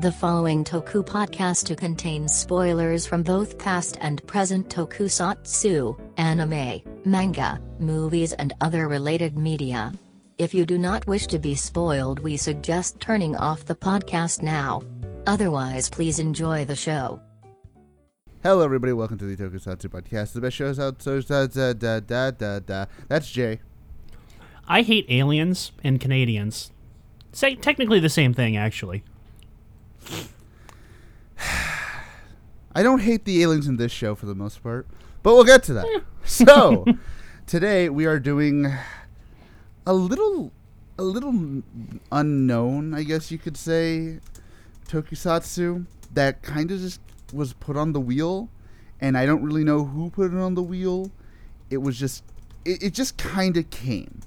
The following Toku podcast to contains spoilers from both past and present tokusatsu, anime, manga, movies, and other related media. If you do not wish to be spoiled, we suggest turning off the podcast now. Otherwise, please enjoy the show. Hello, everybody. Welcome to the Tokusatsu podcast. The best shows out. So da da da da da da. That's Jay. I hate aliens and Canadians. Say technically the same thing, actually. I don't hate the aliens in this show for the most part, but we'll get to that. Eh. so, today we are doing a little, a little unknown, I guess you could say, Tokusatsu that kind of just was put on the wheel, and I don't really know who put it on the wheel. It was just, it, it just kind of came,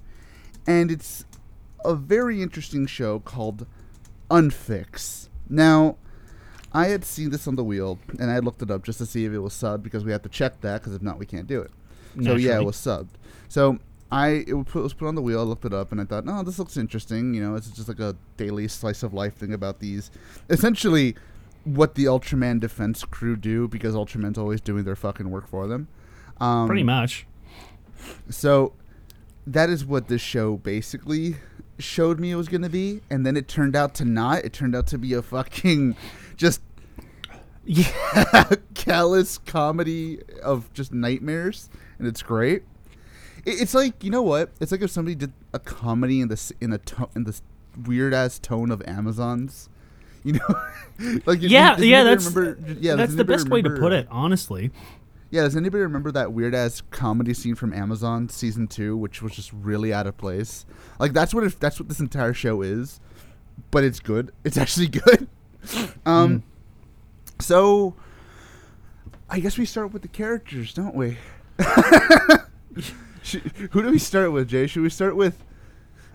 and it's a very interesting show called Unfix. Now, I had seen this on the wheel, and I looked it up just to see if it was subbed because we have to check that because if not, we can't do it. So yeah, it was subbed. So I it was put, it was put on the wheel. I looked it up, and I thought, oh, this looks interesting. You know, it's just like a daily slice of life thing about these. Essentially, what the Ultraman defense crew do because Ultraman's always doing their fucking work for them. Um, Pretty much. so that is what this show basically showed me it was going to be and then it turned out to not. It turned out to be a fucking just yeah. callous comedy of just nightmares and it's great. It, it's like you know what? It's like if somebody did a comedy in this in a to- in this weird ass tone of amazons you know? Like Yeah, yeah, that's remember- yeah that's the best way to put it, honestly. Yeah, does anybody remember that weird ass comedy scene from Amazon season two, which was just really out of place? Like that's what it, that's what this entire show is, but it's good. It's actually good. Um, so I guess we start with the characters, don't we? Should, who do we start with, Jay? Should we start with?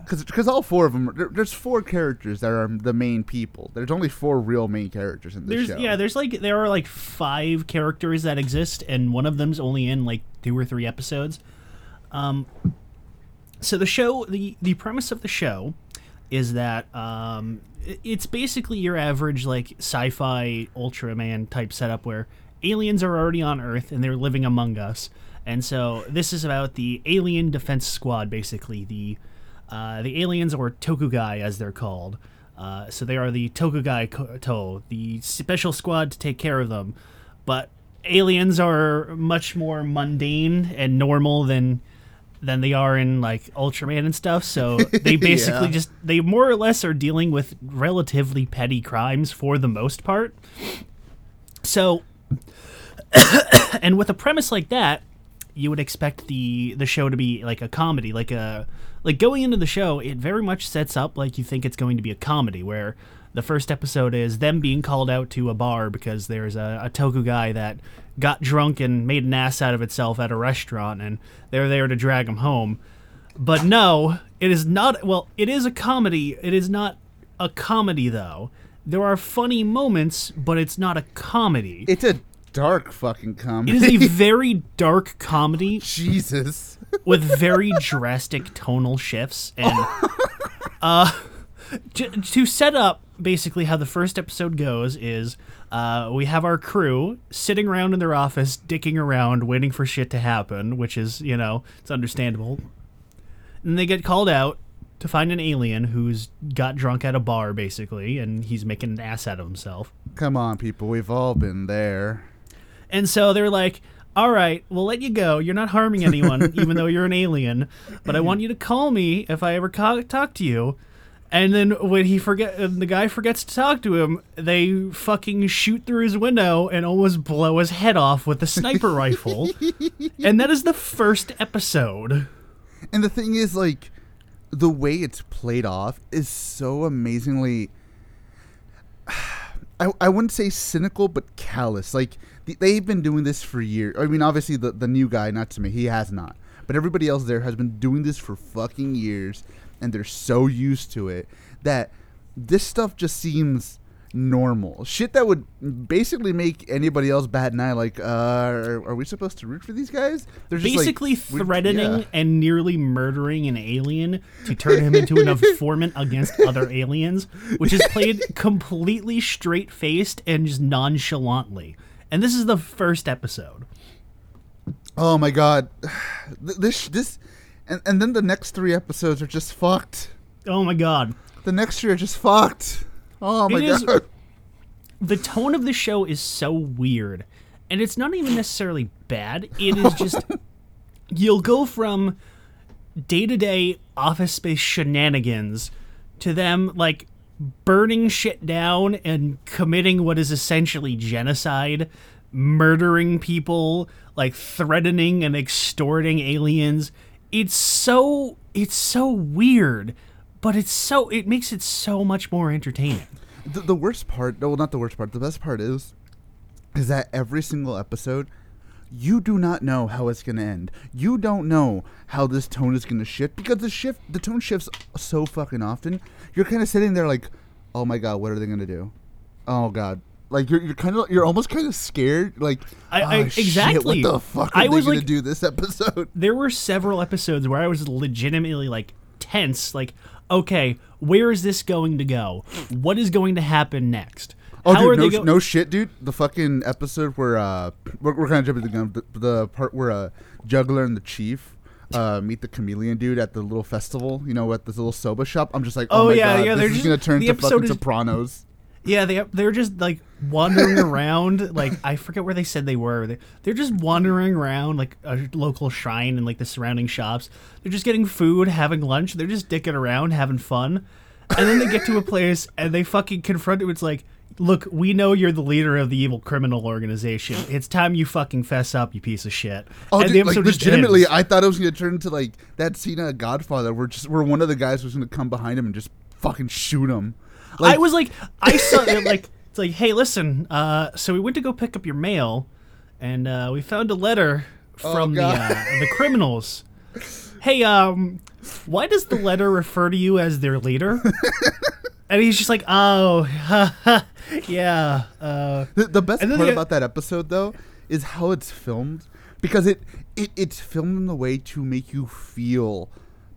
Because all four of them, there, there's four characters that are the main people. There's only four real main characters in this There's show. yeah, there's like there are like five characters that exist, and one of them's only in like two or three episodes. Um, so the show, the the premise of the show, is that um, it's basically your average like sci-fi Ultraman type setup where aliens are already on Earth and they're living among us, and so this is about the Alien Defense Squad, basically the uh, the aliens or Tokugai as they're called. Uh, so they are the Tokugai Ko- To, the special squad to take care of them. But aliens are much more mundane and normal than than they are in like Ultraman and stuff. So they basically Yeah. just they more or less are dealing with relatively petty crimes for the most part. So and with a premise like that, you would expect the the show to be like a comedy, like a like going into the show, it very much sets up like you think it's going to be a comedy where the first episode is them being called out to a bar because there's a, a toku guy that got drunk and made an ass out of itself at a restaurant and they're there to drag him home. But no, it is not well, it is a comedy. It is not a comedy though. There are funny moments, but it's not a comedy. it's a dark fucking comedy. It is a very dark comedy Jesus. with very drastic tonal shifts and uh to, to set up basically how the first episode goes is uh, we have our crew sitting around in their office dicking around waiting for shit to happen which is you know it's understandable and they get called out to find an alien who's got drunk at a bar basically and he's making an ass out of himself Come on, people. We've all been there. And so they're like, "All right, we'll let you go. You're not harming anyone, even though you're an alien. But I want you to call me if I ever co- talk to you." And then when he forget, the guy forgets to talk to him. They fucking shoot through his window and almost blow his head off with a sniper rifle. And that is the first episode. And the thing is, like, the way it's played off is so amazingly. I, I wouldn't say cynical, but callous. Like, they've been doing this for years. I mean, obviously, the, the new guy, not to me, he has not. But everybody else there has been doing this for fucking years, and they're so used to it that this stuff just seems normal shit that would basically make anybody else bat an eye. Like, uh, are, are we supposed to root for these guys? They're just like, Basically we- threatening yeah. and nearly murdering an alien to turn him into an informant against other aliens, which is played completely straight faced and just nonchalantly. And this is the first episode. Oh my god, this this, and and then the next three episodes are just fucked. Oh my god. The next three are just fucked. Oh my It is- god. the tone of the show is so weird and it's not even necessarily bad it is just you'll go from day-to-day office space shenanigans to them like burning shit down and committing what is essentially genocide murdering people like threatening and extorting aliens it's so it's so weird but it's so it makes it so much more entertaining The, the worst part, no, well, not the worst part. The best part is, is that every single episode, you do not know how it's gonna end. You don't know how this tone is gonna shift because the shift, the tone shifts so fucking often. You're kind of sitting there like, oh my god, what are they gonna do? Oh god. Like you're, you're kind of you're almost kind of scared like I- I- "Oh, shit, exactly. what the fuck are I they was gonna like- do this episode there were several episodes where I was legitimately like tense, like, okay, where is this going to go? What is going to happen next? Oh, How dude, no, go- no shit, dude. The fucking episode where uh, we're, we're kind of jumping the gun. The, the part where uh, Juggler and the Chief uh meet the chameleon dude at the little festival. You know, at this little soba shop. I'm just like, oh, Oh, my yeah, god, yeah, they're just- gonna turn the to fucking is- Sopranos. Yeah, they they're just like wandering around. Like I forget where they said they were. They, they're just wandering around like a local shrine and like the surrounding shops. They're just getting food, having lunch. They're just dicking around, having fun. And then they get to a place and they fucking confront it. It's like, look, we know you're the leader of the evil criminal organization. It's time you fucking fess up, you piece of shit. Oh, and dude, like legitimately. I thought it was gonna turn into like that scene of Godfather, where just where one of the guys was gonna come behind him and just fucking shoot him. Like, I was like, I saw it like it's like, hey, listen. Uh, so we went to go pick up your mail, and uh, we found a letter from the uh, the criminals. Hey, um, why does the letter refer to you as their leader? and he's just like, oh, yeah. Uh, The, the best part about that episode, though, is how it's filmed because it, it it's filmed in a way to make you feel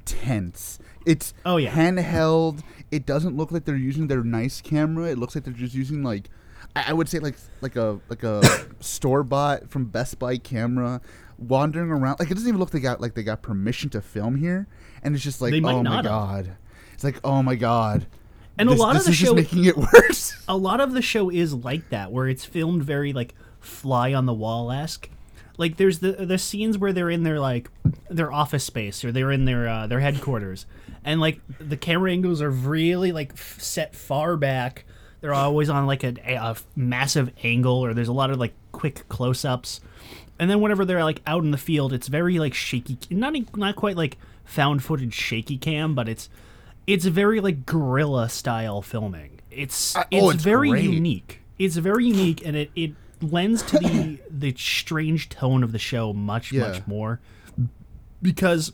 tense. It's Oh, yeah. handheld. It doesn't look like they're using their nice camera. It looks like they're just using like I, I would say like like a like a store bought from Best Buy camera wandering around. Like it doesn't even look like they got like they got permission to film here, and it's just like oh my have. god. It's like oh my god. And a This- lot of the is just show- making it worse. a lot of the show is like that, where it's filmed very like fly on the wall esque. Like there's the the scenes where they're in their like their office space or they're in their uh, their headquarters, and like the camera angles are really like f- set far back. They're always on like a, a massive angle, or there's a lot of like quick close ups. And then whenever they're like out in the field, it's very like shaky, not not quite like found footage shaky cam, but it's it's very like guerrilla style filming. It's Uh, it's, oh, it's very great. unique. It's very unique, and it it lends to the the strange tone of the show much Yeah. much more because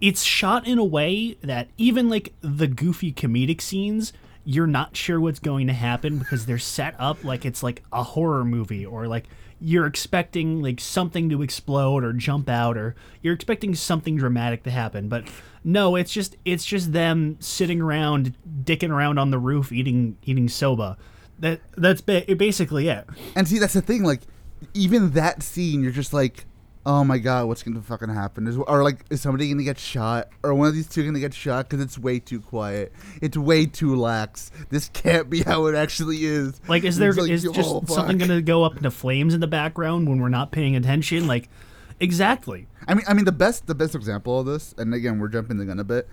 it's shot in a way that even like the goofy comedic scenes you're not sure what's going to happen because they're set up like it's like a horror movie or like you're expecting like something to explode or jump out or you're expecting something dramatic to happen but no it's just it's just them sitting around dicking around on the roof eating eating soba that that's ba- basically it And see, that's the thing. Like, even that scene, you're just like, oh my god, what's gonna fucking happen? Is or like, is somebody gonna get shot? Or one of these two gonna get shot? Because it's way too quiet. It's way too lax. This can't be how it actually is. Like, is there It's is just oh, something to go up into flames in the background when we're not paying attention? Like, exactly. I mean, I mean, the best, the best example of this, and again, we're jumping the gun a bit,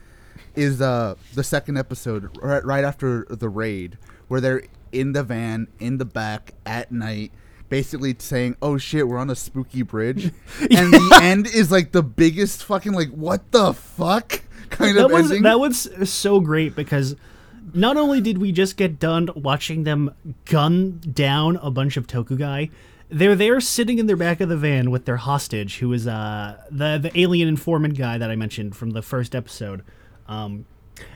is uh the second episode right, right after the raid, where they're in the van in the back at night, basically saying, "Oh shit, we're on a spooky bridge," and the end is like the biggest fucking like what the fuck kind That of was ending. that was so great because not only did we just get done watching them gun down a bunch of Tokugai, they're there sitting in their back of the van with their hostage, who is uh the the alien informant guy that I mentioned from the first episode. Um,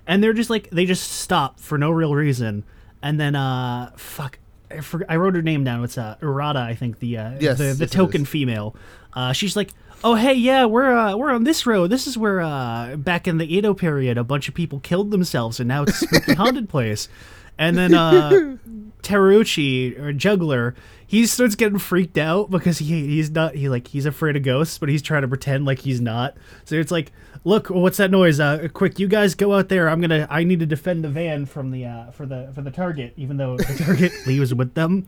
and they're just like they just stop for no real reason and then uh, fuck, I, forgot, I wrote her name down. It's uh, Urata, I think the uh, Yes, the, the it token female. Uh, she's like, oh hey, yeah, we're uh, we're on this road. This is where uh, back in the Edo period, a bunch of people killed themselves, and now it's a spooky haunted place. And then uh, Terauchi or Juggler, he starts getting freaked out because he he's not he like he's afraid of ghosts, but he's trying to pretend like he's not. So it's like, look, what's that noise? Uh, quick, you guys go out there. I'm gonna I need to defend the van from the uh, for the for the target, even though the target leaves with them.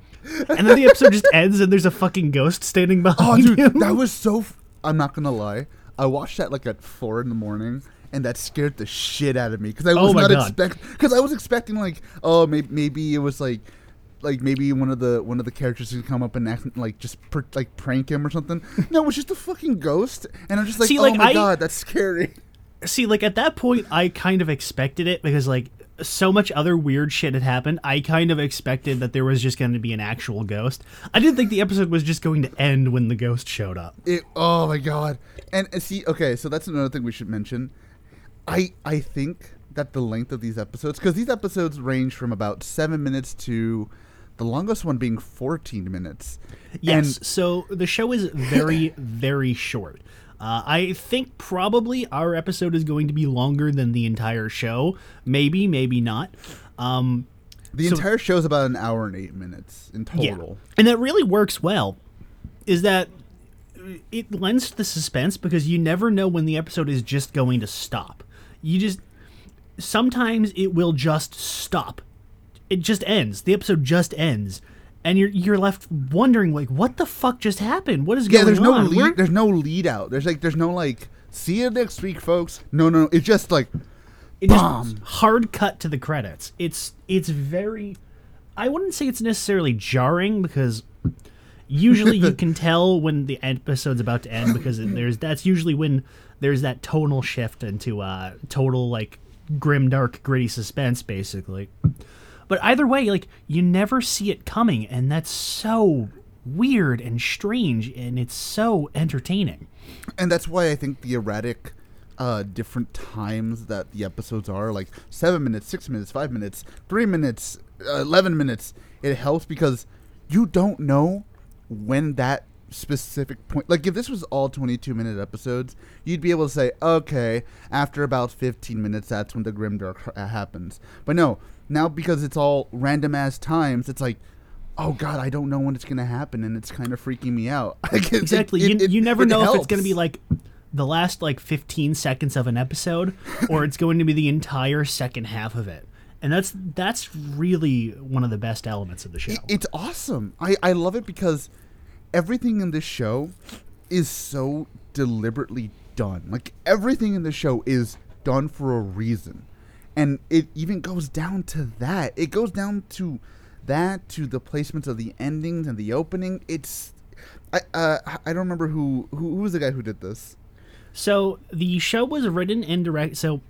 And then the episode just ends, and there's a fucking ghost standing Oh, behind dude, him. that was so. F- I'm not gonna lie. I watched that like at four in the morning, and that scared the shit out of me because I was Oh not expect because I was expecting like oh maybe maybe it was like like maybe one of the one of the characters would come up and act like just pr- like prank him or something. No, it was just a fucking ghost, and I'm just like See, oh like, my I- god, that's scary. See, like at that point, I kind of expected it because like so much other weird shit had happened. I kind of expected that there was just going to be an actual ghost. I didn't think the episode was just going to end when the ghost showed up. It, oh my god! And uh, see, okay, so that's another thing we should mention. I I think that the length of these episodes, because these episodes range from about seven minutes to the longest one being fourteen minutes. Yes. And so the show is very, very short. Uh, I think probably our episode is going to be longer than the entire show. Maybe, maybe not. Um, the so- entire show is about an hour and eight minutes in total. yeah. total. And that really works well. Is that it lends to the suspense because you never know when the episode is just going to stop. You just sometimes it will just stop. It just ends. The episode just ends. And you're you're left wondering like what the fuck just happened? What is Yeah, going there's no on? Where- lead. There's no lead out. There's like there's no like. See you next week, folks. No, no, no. It's just like it just Bomb. hard cut to the credits. It's it's very I wouldn't say it's necessarily jarring because usually you can tell when the episode's about to end because there's that's usually when there's that tonal shift into uh total like grim dark gritty suspense basically. But either way, like you never see it coming and that's so weird and strange and it's so entertaining. and that's why I think the erratic, uh, different times that the episodes are like seven minutes, six minutes, five minutes, three minutes, uh, eleven minutes. It helps because you don't know when that specific point. Like if this was all twenty-two minute episodes, you'd be able to say, okay, after about fifteen minutes, that's when the grimdark ha- happens. But no, now because it's all random ass times, it's like. Oh God, I don't know when it's gonna happen, and it's kind of freaking me out. Like, it- Exactly. it- you, it- you never know if it's going to be like the last like 15 seconds of an episode or it's going to be the entire second half of it. And that's that's really one of the best elements of the show. It's awesome. I, I love it because everything in this show is so deliberately done. Like everything in the show is done for a reason. And it even goes down to that. It goes down to that to the placements of the endings and the opening. It's I uh, I don't remember who, who who was the guy who did this. So the show was written and direct. So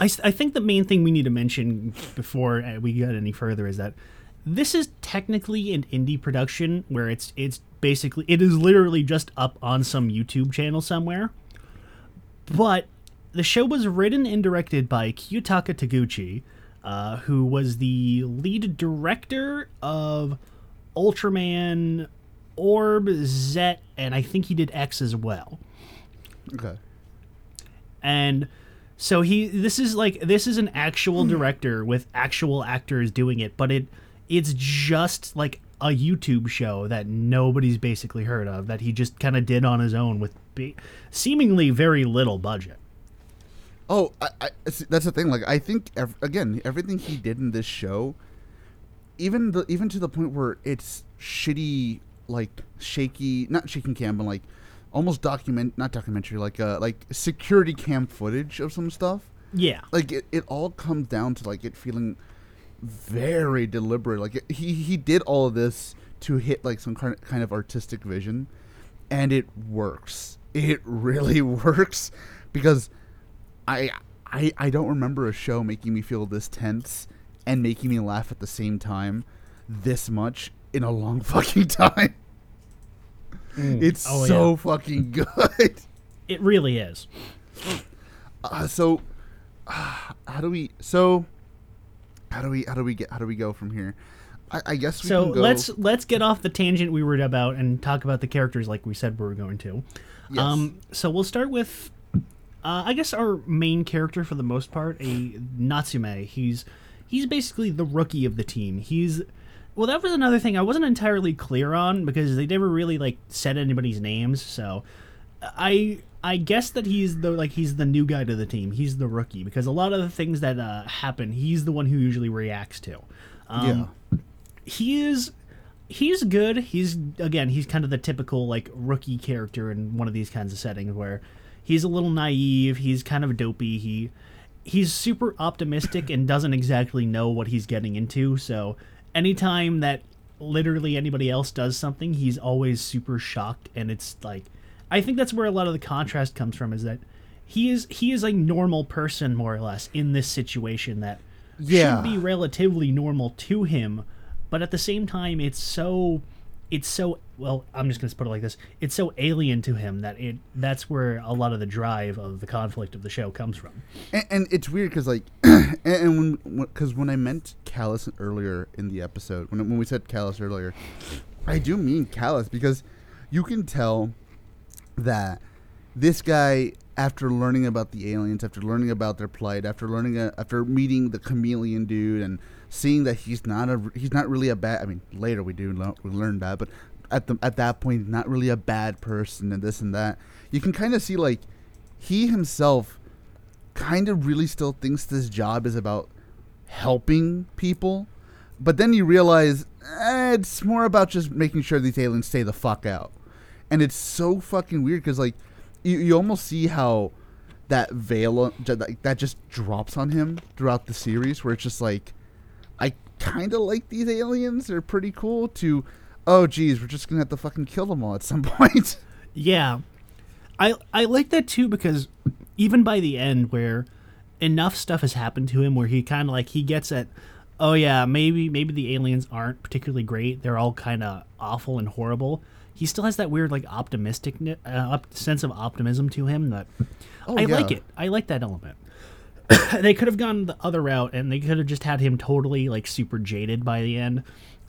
I I think the main thing we need to mention before uh, we get any further is that this is technically an indie production where it's it's basically it is literally just up on some YouTube channel somewhere. But the show was written and directed by Kiyotaka Taguchi, uh, who was the lead director of Ultraman, Orb, Zet, and I think he did X as well. Okay. and so he this is like this is an actual director with actual actors doing it but it it's just like a youtube show that nobody's basically heard of that he just kind of did on his own with be- seemingly very little budget Oh, I, I, see, that's the thing. Like, I think ev- again, everything he did in this show, even the even to the point where it's shitty, like shaky, not shaking cam, but like almost document, not documentary, like uh, like security cam footage of some stuff. yeah Like it, it all comes down to like it feeling very deliberate. Like it, he he did all of this to hit like some kind kind of artistic vision, and it works. It really works because I I I don't remember a show making me feel this tense and making me laugh at the same time this much in a long fucking time. It's Oh, so yeah. fucking good. it really is Uh, so, uh, how do we? So, how do we how do we get how do we go from here? I, I guess we So can go. let's let's get off the tangent we were about and talk about the characters like we said we were going to. Yes. Um, so we'll start with, uh, I guess our main character for the most part, a Natsume. He's he's basically the rookie of the team. He's well, that was another thing I wasn't entirely clear on because they never really like said anybody's names. So I I guess that he's the like he's the new guy to the team. He's the rookie because a lot of the things that uh, happen, he's the one who usually reacts to. Um, yeah. he is he's good he's again he's kind of the typical like rookie character in one of these kinds of settings where he's a little naive. He's kind of dopey. He he's super optimistic and doesn't exactly know what he's getting into. So anytime that literally anybody else does something he's always super shocked. And it's like i think that's where a lot of the contrast comes from is that he is he is a normal person more or less in this situation that Yeah. should be relatively normal to him, but at the same time, it's so, it's so well. I'm just gonna put it like this: it's so alien to him that it that's where a lot of the drive of the conflict of the show comes from. and, and it's weird because like and, when because when i meant callus earlier in the episode when, when we said callus earlier i do mean callus because you can tell that this guy after learning about the aliens after learning about their plight after learning uh, after meeting the chameleon dude and seeing that he's not a he's not really a bad i mean later we do lo- we learn that but at the at that point not really a bad person and this and that. You can kind of see like he himself kind of really still thinks this job is about helping people but then you realize eh, it's more about just making sure these aliens stay the fuck out. And it's so fucking weird because like you, you almost see how that veil that just drops on him throughout the series where it's just like kind of like these aliens they're pretty cool to oh geez we're just gonna have to fucking kill them all at some point Yeah, I I like that too because even by the end, where enough stuff has happened to him, where he kind of like he gets at, oh yeah, maybe maybe the aliens aren't particularly great. They're all kind of awful and horrible. He still has that weird like optimistic uh, sense of optimism to him that Oh, I like it. I like that element. they could have gone the other route and they could have just had him totally like super jaded by the end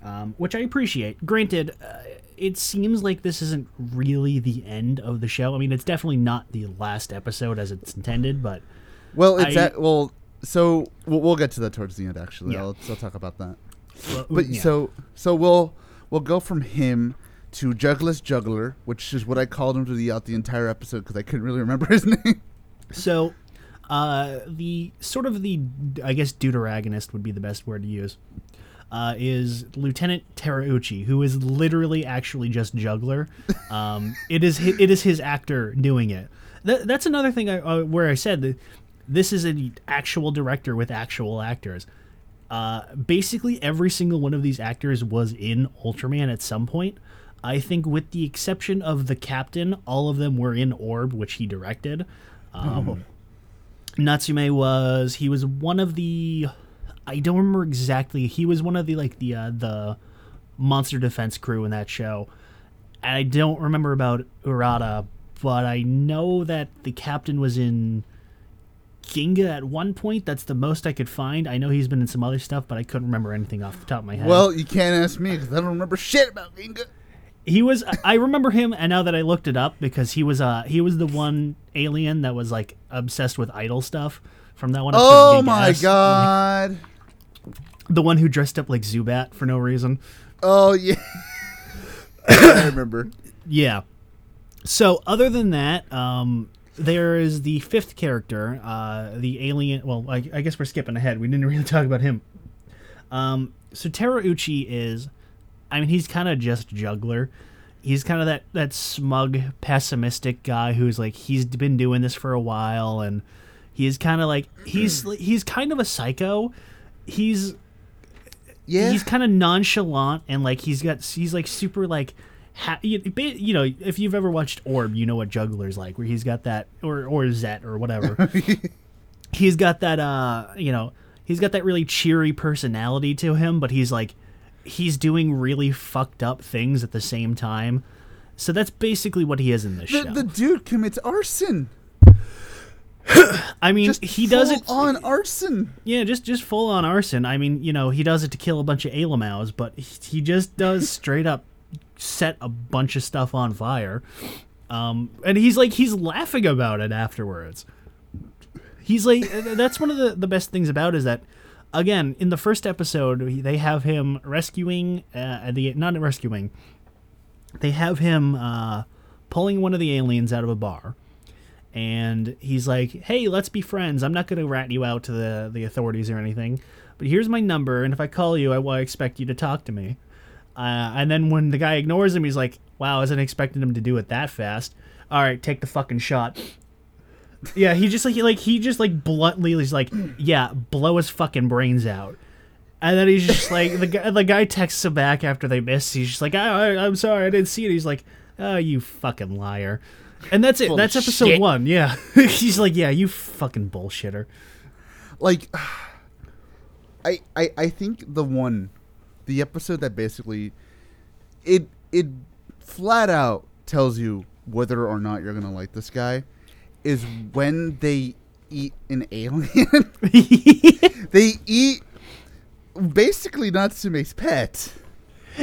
um, which i appreciate granted uh, it seems like this isn't really the end of the show i mean it's definitely not the last episode as it's intended but well it's I- at well so we'll, we'll get to that towards the end actually Yeah. I'll, I'll talk about that well, but yeah. so so we'll we'll go from him to Juggler's Juggler, which is what I called him throughout the entire episode because I couldn't really remember his name. So, uh, the sort of the I guess deuteragonist would be the best word to use. Uh, is Lieutenant Terauchi, who is literally actually just juggler. Um, it is hi- it is his actor doing it. That, that's another thing I, uh, where I said that this is an actual director with actual actors. Uh, basically, every single one of these actors was in Ultraman at some point. I think, with the exception of the captain, all of them were in Orb, which he directed. Um, Natsume was he was one of the I don't remember exactly. He was one of the like the uh, the monster defense crew in that show. And I don't remember about Urata, but I know that the captain was in Ginga at one point. That's the most I could find. I know he's been in some other stuff, but I couldn't remember anything off the top of my head. Well, you can't ask me because I don't remember shit about Ginga. He was I remember him and now that I looked it up because he was uh he was the one alien that was like obsessed with idol stuff from that one Oh my Ass. god. the one who dressed up like Zubat for no reason. Oh yeah. I remember. Yeah. So other than that, um, there is the fifth character, uh, the alien. Well, I, I guess we're skipping ahead. We didn't really talk about him. Um, so Terauchi is, I mean, he's kind of just juggler. He's kind of that that smug, pessimistic guy who's like he's been doing this for a while, and he's kind of like he's he's kind of a psycho. He's Yeah. he's kind of nonchalant and like he's got he's like super like ha- you, you know if you've ever watched Orb you know what Juggler's like where he's got that or or Zet or whatever he's got that uh you know he's got that really cheery personality to him but he's like he's doing really fucked up things at the same time so that's basically what he is in this the, show the dude commits arson. I mean, Just he does it on arson. Yeah, just just full on arson. I mean, you know, he does it to kill a bunch of Alamaus, but he, just does straight up set a bunch of stuff on fire. Um, and he's like he's laughing about it afterwards. He's like that's one of the the best things about it is that again in the first episode they have him rescuing uh, the not rescuing they have him uh, pulling one of the aliens out of a bar and he's like, "Hey, let's be friends. I'm not going to rat you out to the the authorities or anything, but here's my number, and if I call you, I will expect you to talk to me." Uh, and then when the guy ignores him, he's like, "Wow, I wasn't expecting him to do it that fast." All right, take the fucking shot. Yeah, he just like he like he just like bluntly is like, "Yeah, blow his fucking brains out." And then he's just like the guy. The guy texts him back after they miss. He's just like, I, I, "I'm sorry, I didn't see it." He's like, "Oh, you fucking liar." And that's it. Full that's episode shit. one. Yeah, he's like, "Yeah, you fucking bullshitter." like I, I I think the one the episode that basically it it flat out tells you whether or not you're gonna like this guy is when they eat an alien. they eat basically Natsume's pet,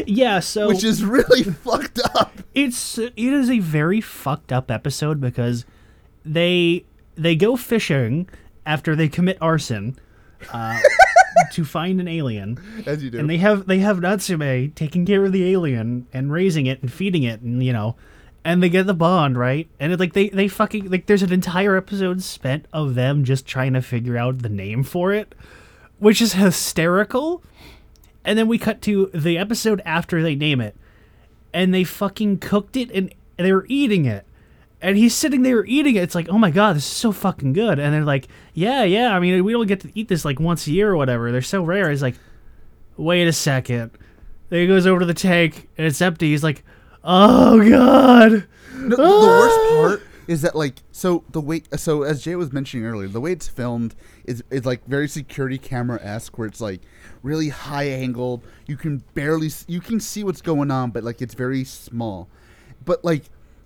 Yeah, so which is really fucked up. it's it is a very fucked up episode because they they go fishing after they commit arson uh, to find an alien. As you do. and they have they have Natsume taking care of the alien and raising it and feeding it and you know and they get the bond right and it, like they they fucking like there's an entire episode spent of them just trying to figure out the name for it which is hysterical and then we cut to the episode after they name it and they fucking cooked it and they were eating it and he's sitting there eating it. It's like, oh my god, this is so fucking good. And they're like, yeah, yeah. I mean, we don't get to eat this like once a year or whatever. They're so rare. He's like, wait a second. Then he goes over to the tank and it's empty. He's like, oh god. No, the worst ah. part is that like so the way so as Jay was mentioning earlier, the way it's filmed is is like very security camera esque, where it's like really high angled. You can barely you can see what's going on, but like it's very small. But like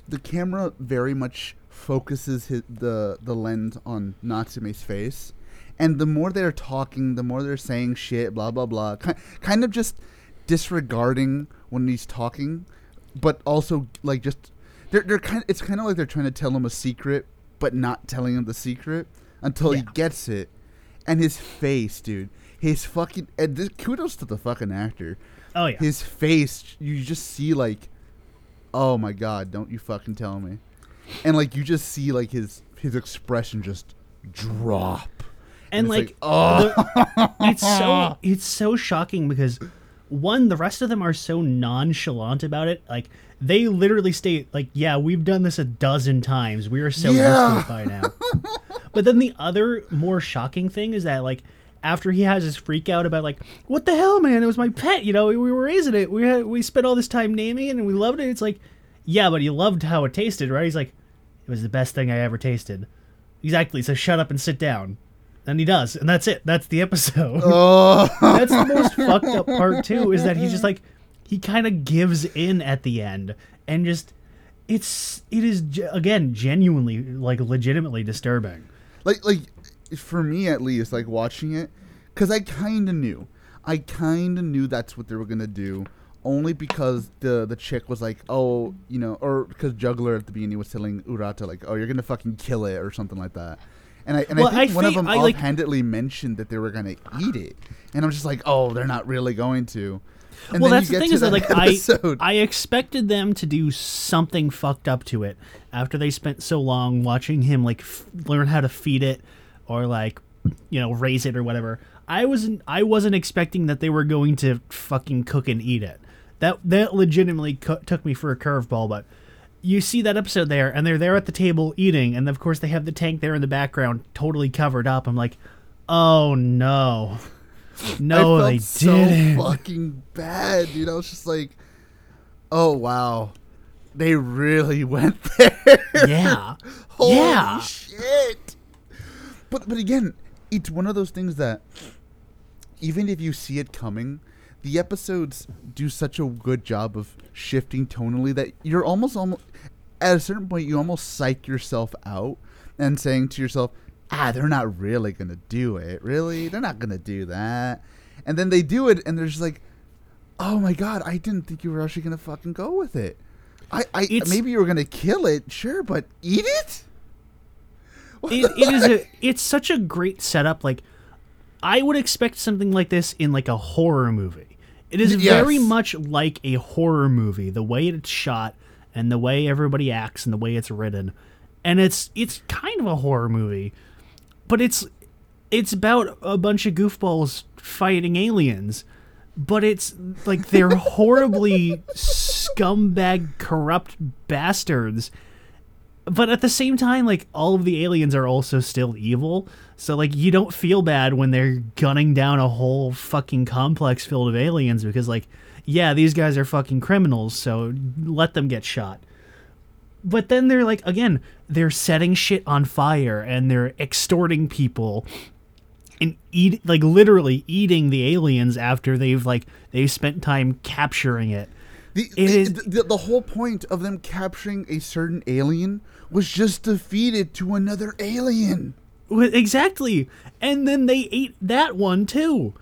the camera very much focuses his, the the lens on Natsume's face, and the more they're talking, the more they're saying shit, blah blah blah, ki- kind of just disregarding when he's talking, but also like just they're they're kind. It's kind of like they're trying to tell him a secret, but not telling him the secret until he gets it. And his face, dude, his fucking. And this, kudos to the fucking actor. Oh yeah. His face, you just see like, oh my god, don't you fucking tell me, and like you just see like his his expression just drop. and it's like, like, oh. the- it's so it's so shocking because one the rest of them are so nonchalant about it. Like they literally state like yeah we've done this a dozen times. We are so Yeah. used to it by now. But then the other more shocking thing is that like after he has his freak out about like what the hell man? It was my pet you know? We, we were raising it. We had we spent all this time naming it and we loved it. It's like yeah but you loved how it tasted right? He's like it was the best thing i ever tasted. Exactly. So shut up and sit down and he does and that's it. That's the episode. Oh. that's the most fucked up part too is that he's just like he kind of gives in at the end and just it's it is again genuinely like legitimately disturbing. Like like for me at least like watching it because i kind of knew. I kind of knew that's what they were gonna do only because the the chick was like oh you know or because juggler at the beginning was telling urata like oh you're gonna fucking kill it or something like that and I and Well, I think I one of them I, like- offhandedly mentioned that they were gonna eat it, and I'm just like, oh, they're not really going to. And well that's the thing to is that like episode. I, I expected them to do something fucked up to it after they spent so long watching him like f- learn how to feed it or like you know raise it or whatever i wasn't i wasn't expecting that they were going to fucking cook and eat it that that legitimately co- took me for a curveball but you see that episode there and they're there at the table eating and of course they have the tank there in the background totally covered up i'm like oh no no I felt they so didn't fucking bad, dude. I was just like, oh wow, they really went there. yeah Holy Yeah. shit! But but again, it's one of those things that even if you see it coming, the episodes do such a good job of shifting tonally that you're almost almost at a certain point you almost psych yourself out and saying to yourself, ah, they're not really gonna do it. Really, they're not gonna do that. And then they do it, and they're just like, oh my god, I didn't think you were actually gonna fucking go with it. I, I It's- maybe you were gonna kill it, sure, but eat it. it, it is a it's such a great setup like i would expect something like this in like a horror movie it is Yes. very much like a horror movie the way it's shot and the way everybody acts and the way it's written and it's it's kind of a horror movie but it's it's about a bunch of goofballs fighting aliens but it's like they're horribly scumbag corrupt bastards but at the same time like all of the aliens are also still evil. So like you don't feel bad when they're gunning down a whole fucking complex filled of aliens because like yeah these guys are fucking criminals so let them get shot. But then they're like again they're setting shit on fire and they're extorting people and eat like literally eating the aliens after they've like they've spent time capturing it The, It the, is- the, the whole point of them capturing a certain alien was just to feed it to another alien. Exactly. And then they ate that one too.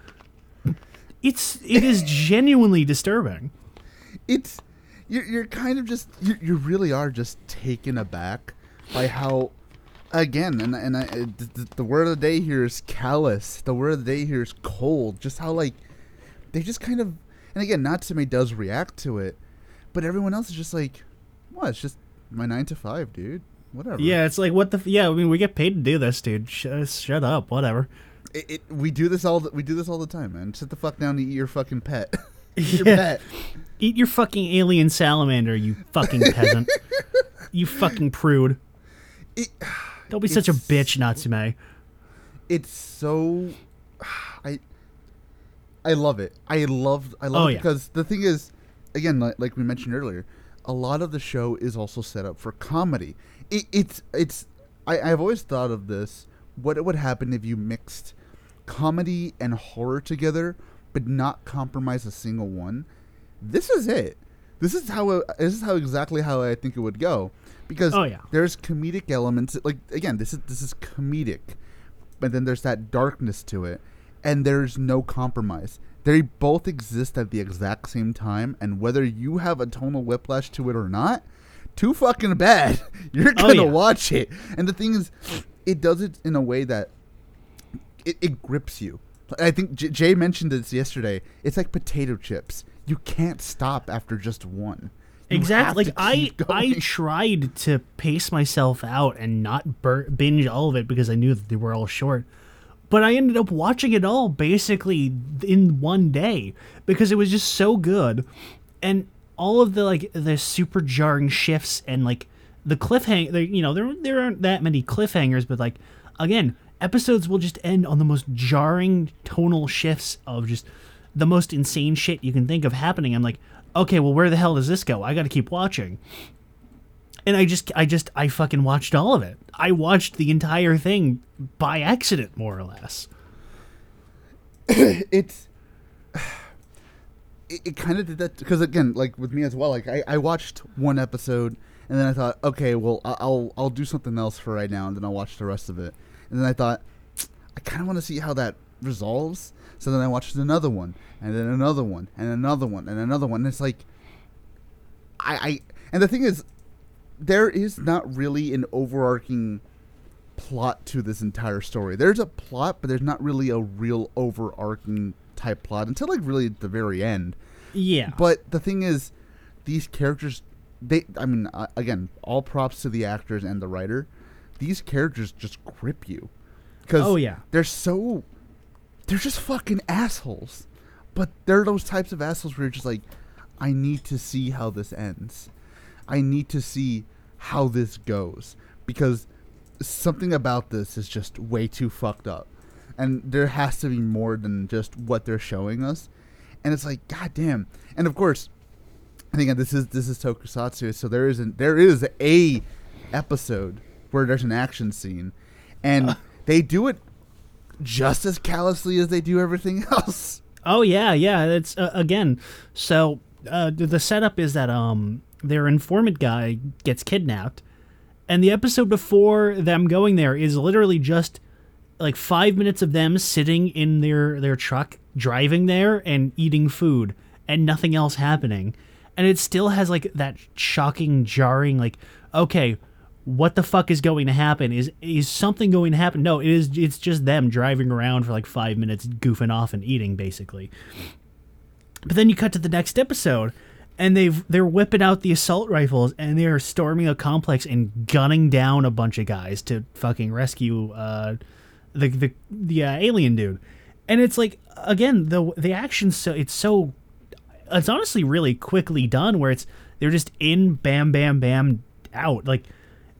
It's it is genuinely disturbing. It's you're, you're kind of just you, you really are just taken aback by how again and and uh, I, the, the- the word of the day here is callous. The word of the day here is cold. Just how like they just kind of and again, Natsume does react to it, but everyone else is just like, what? It's just my nine to five, dude. Whatever. Yeah, it's like what the f- yeah. I mean, we get paid to do this, dude. Sh- uh, shut up, whatever. It, it, we do this all. The, we do this all the time, man. Sit the fuck down and eat your fucking pet. eat your Yeah. pet. Eat your fucking alien salamander, you fucking peasant. you fucking prude. It, Don't be such a bitch, Natsume. it's so I I love it. I love I love Oh, it yeah. because the thing is again like, like we mentioned earlier, a lot of the show is also set up for comedy. It, it's it's I, I've always thought of this what would happen if you mixed comedy and horror together but not compromise a single one. This is it. This is how it, this is how exactly how I think it would go because Oh, yeah. there's comedic elements like again this is this is comedic but then there's that darkness to it and there's no compromise. They both exist at the exact same time and whether you have a tonal whiplash to it or not too fucking bad. You're Oh, gonna yeah. watch it. And the thing is it does it in a way that it, it grips you. I think J- jay mentioned this yesterday. It's like potato chips. You can't stop after just one. You exactly. Like I, I tried to pace myself out and not bur- binge all of it because I knew that they were all short. But I ended up watching it all basically in one day because it was just so good, and all of the like the super jarring shifts and like the cliffhanger. You know, there there aren't that many cliffhangers, but like again, episodes will just end on the most jarring tonal shifts of just the most insane shit you can think of happening. I'm like, okay, well, where the hell does this go? I got to keep watching. And I just, I just, I fucking watched all of it. I watched the entire thing by accident, more or less. it's it, it kind of did that because again like with me as well like I, I watched one episode and then i thought okay well i'll i'll do something else for right now and then i'll watch the rest of it and then i thought i kind of want to see how that resolves so then i watched another one and then another one and another one and another one and it's like i i and the thing is there is not really an overarching plot to this entire story. There's a plot, but there's not really a real overarching type plot until like really the very end. Yeah. But the thing is, these characters, they, I mean, uh, again, all props to the actors and the writer. These characters just grip you, because Oh, yeah. they're so, they're just fucking assholes. But they're those types of assholes where you're just like, I need to see how this ends. I need to see how this goes because something about this is just way too fucked up. And there has to be more than just what they're showing us. And it's like, god damn. And of course, I think this is this is tokusatsu, so there isn't there is a episode where there's an action scene and they do it just as callously as they do everything else. Oh yeah, yeah. It's uh, again. So uh, the the setup is that um their informant guy gets kidnapped, And the episode before them going there is literally just like five minutes of them sitting in their their truck driving there and eating food and nothing else happening. And it still has like that shocking jarring like okay what the fuck is going to happen? Is is something going to happen? No it is it's just them driving around for like five minutes goofing off and eating basically. But then you cut to the next episode and they've they're whipping out the assault rifles and they're storming a complex and gunning down a bunch of guys to fucking rescue uh the the the uh, alien dude and it's like again the the action so it's so it's honestly really quickly done where it's they're just in bam bam bam out like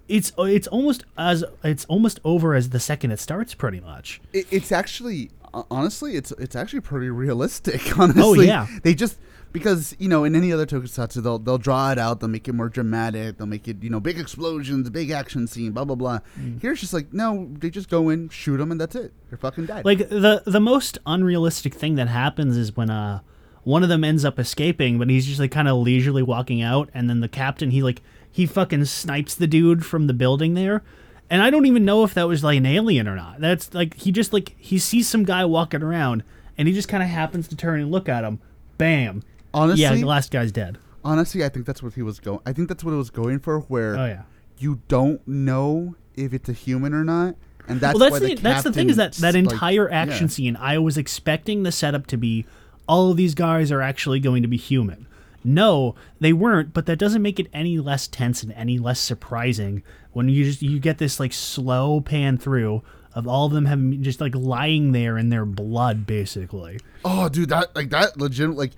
it's it's almost as it's almost over as the second it starts pretty much It, it's actually honestly, it's it's actually pretty realistic. Honestly, oh yeah. They just because you know in any other tokusatsu they'll they'll draw it out, they'll make it more dramatic, they'll make it you know big explosions, big action scene, blah blah blah. Mm. Here's just like no, they just go in, shoot them, and that's it. They're fucking dead. like the the most unrealistic thing that happens is when uh one of them ends up escaping but he's just like kind of leisurely walking out and then the captain he like he fucking snipes the dude from the building there and i don't even know if that was like an alien or not that's like he just like he sees some guy walking around and he just kind of happens to turn and look at him bam honestly, yeah the last guy's dead honestly, I think that's what he was going. I think that's what it was going for. Where oh yeah you don't know if it's a human or not, and that's well, why that's the, that's the thing is that that captain, like, entire action yeah. scene. I was expecting the setup to be all of these guys are actually going to be human. No, they weren't, but that doesn't make it any less tense and any less surprising when you just you get this like slow pan through of all of them having just like lying there in their blood, basically. Oh, dude, that like that legit like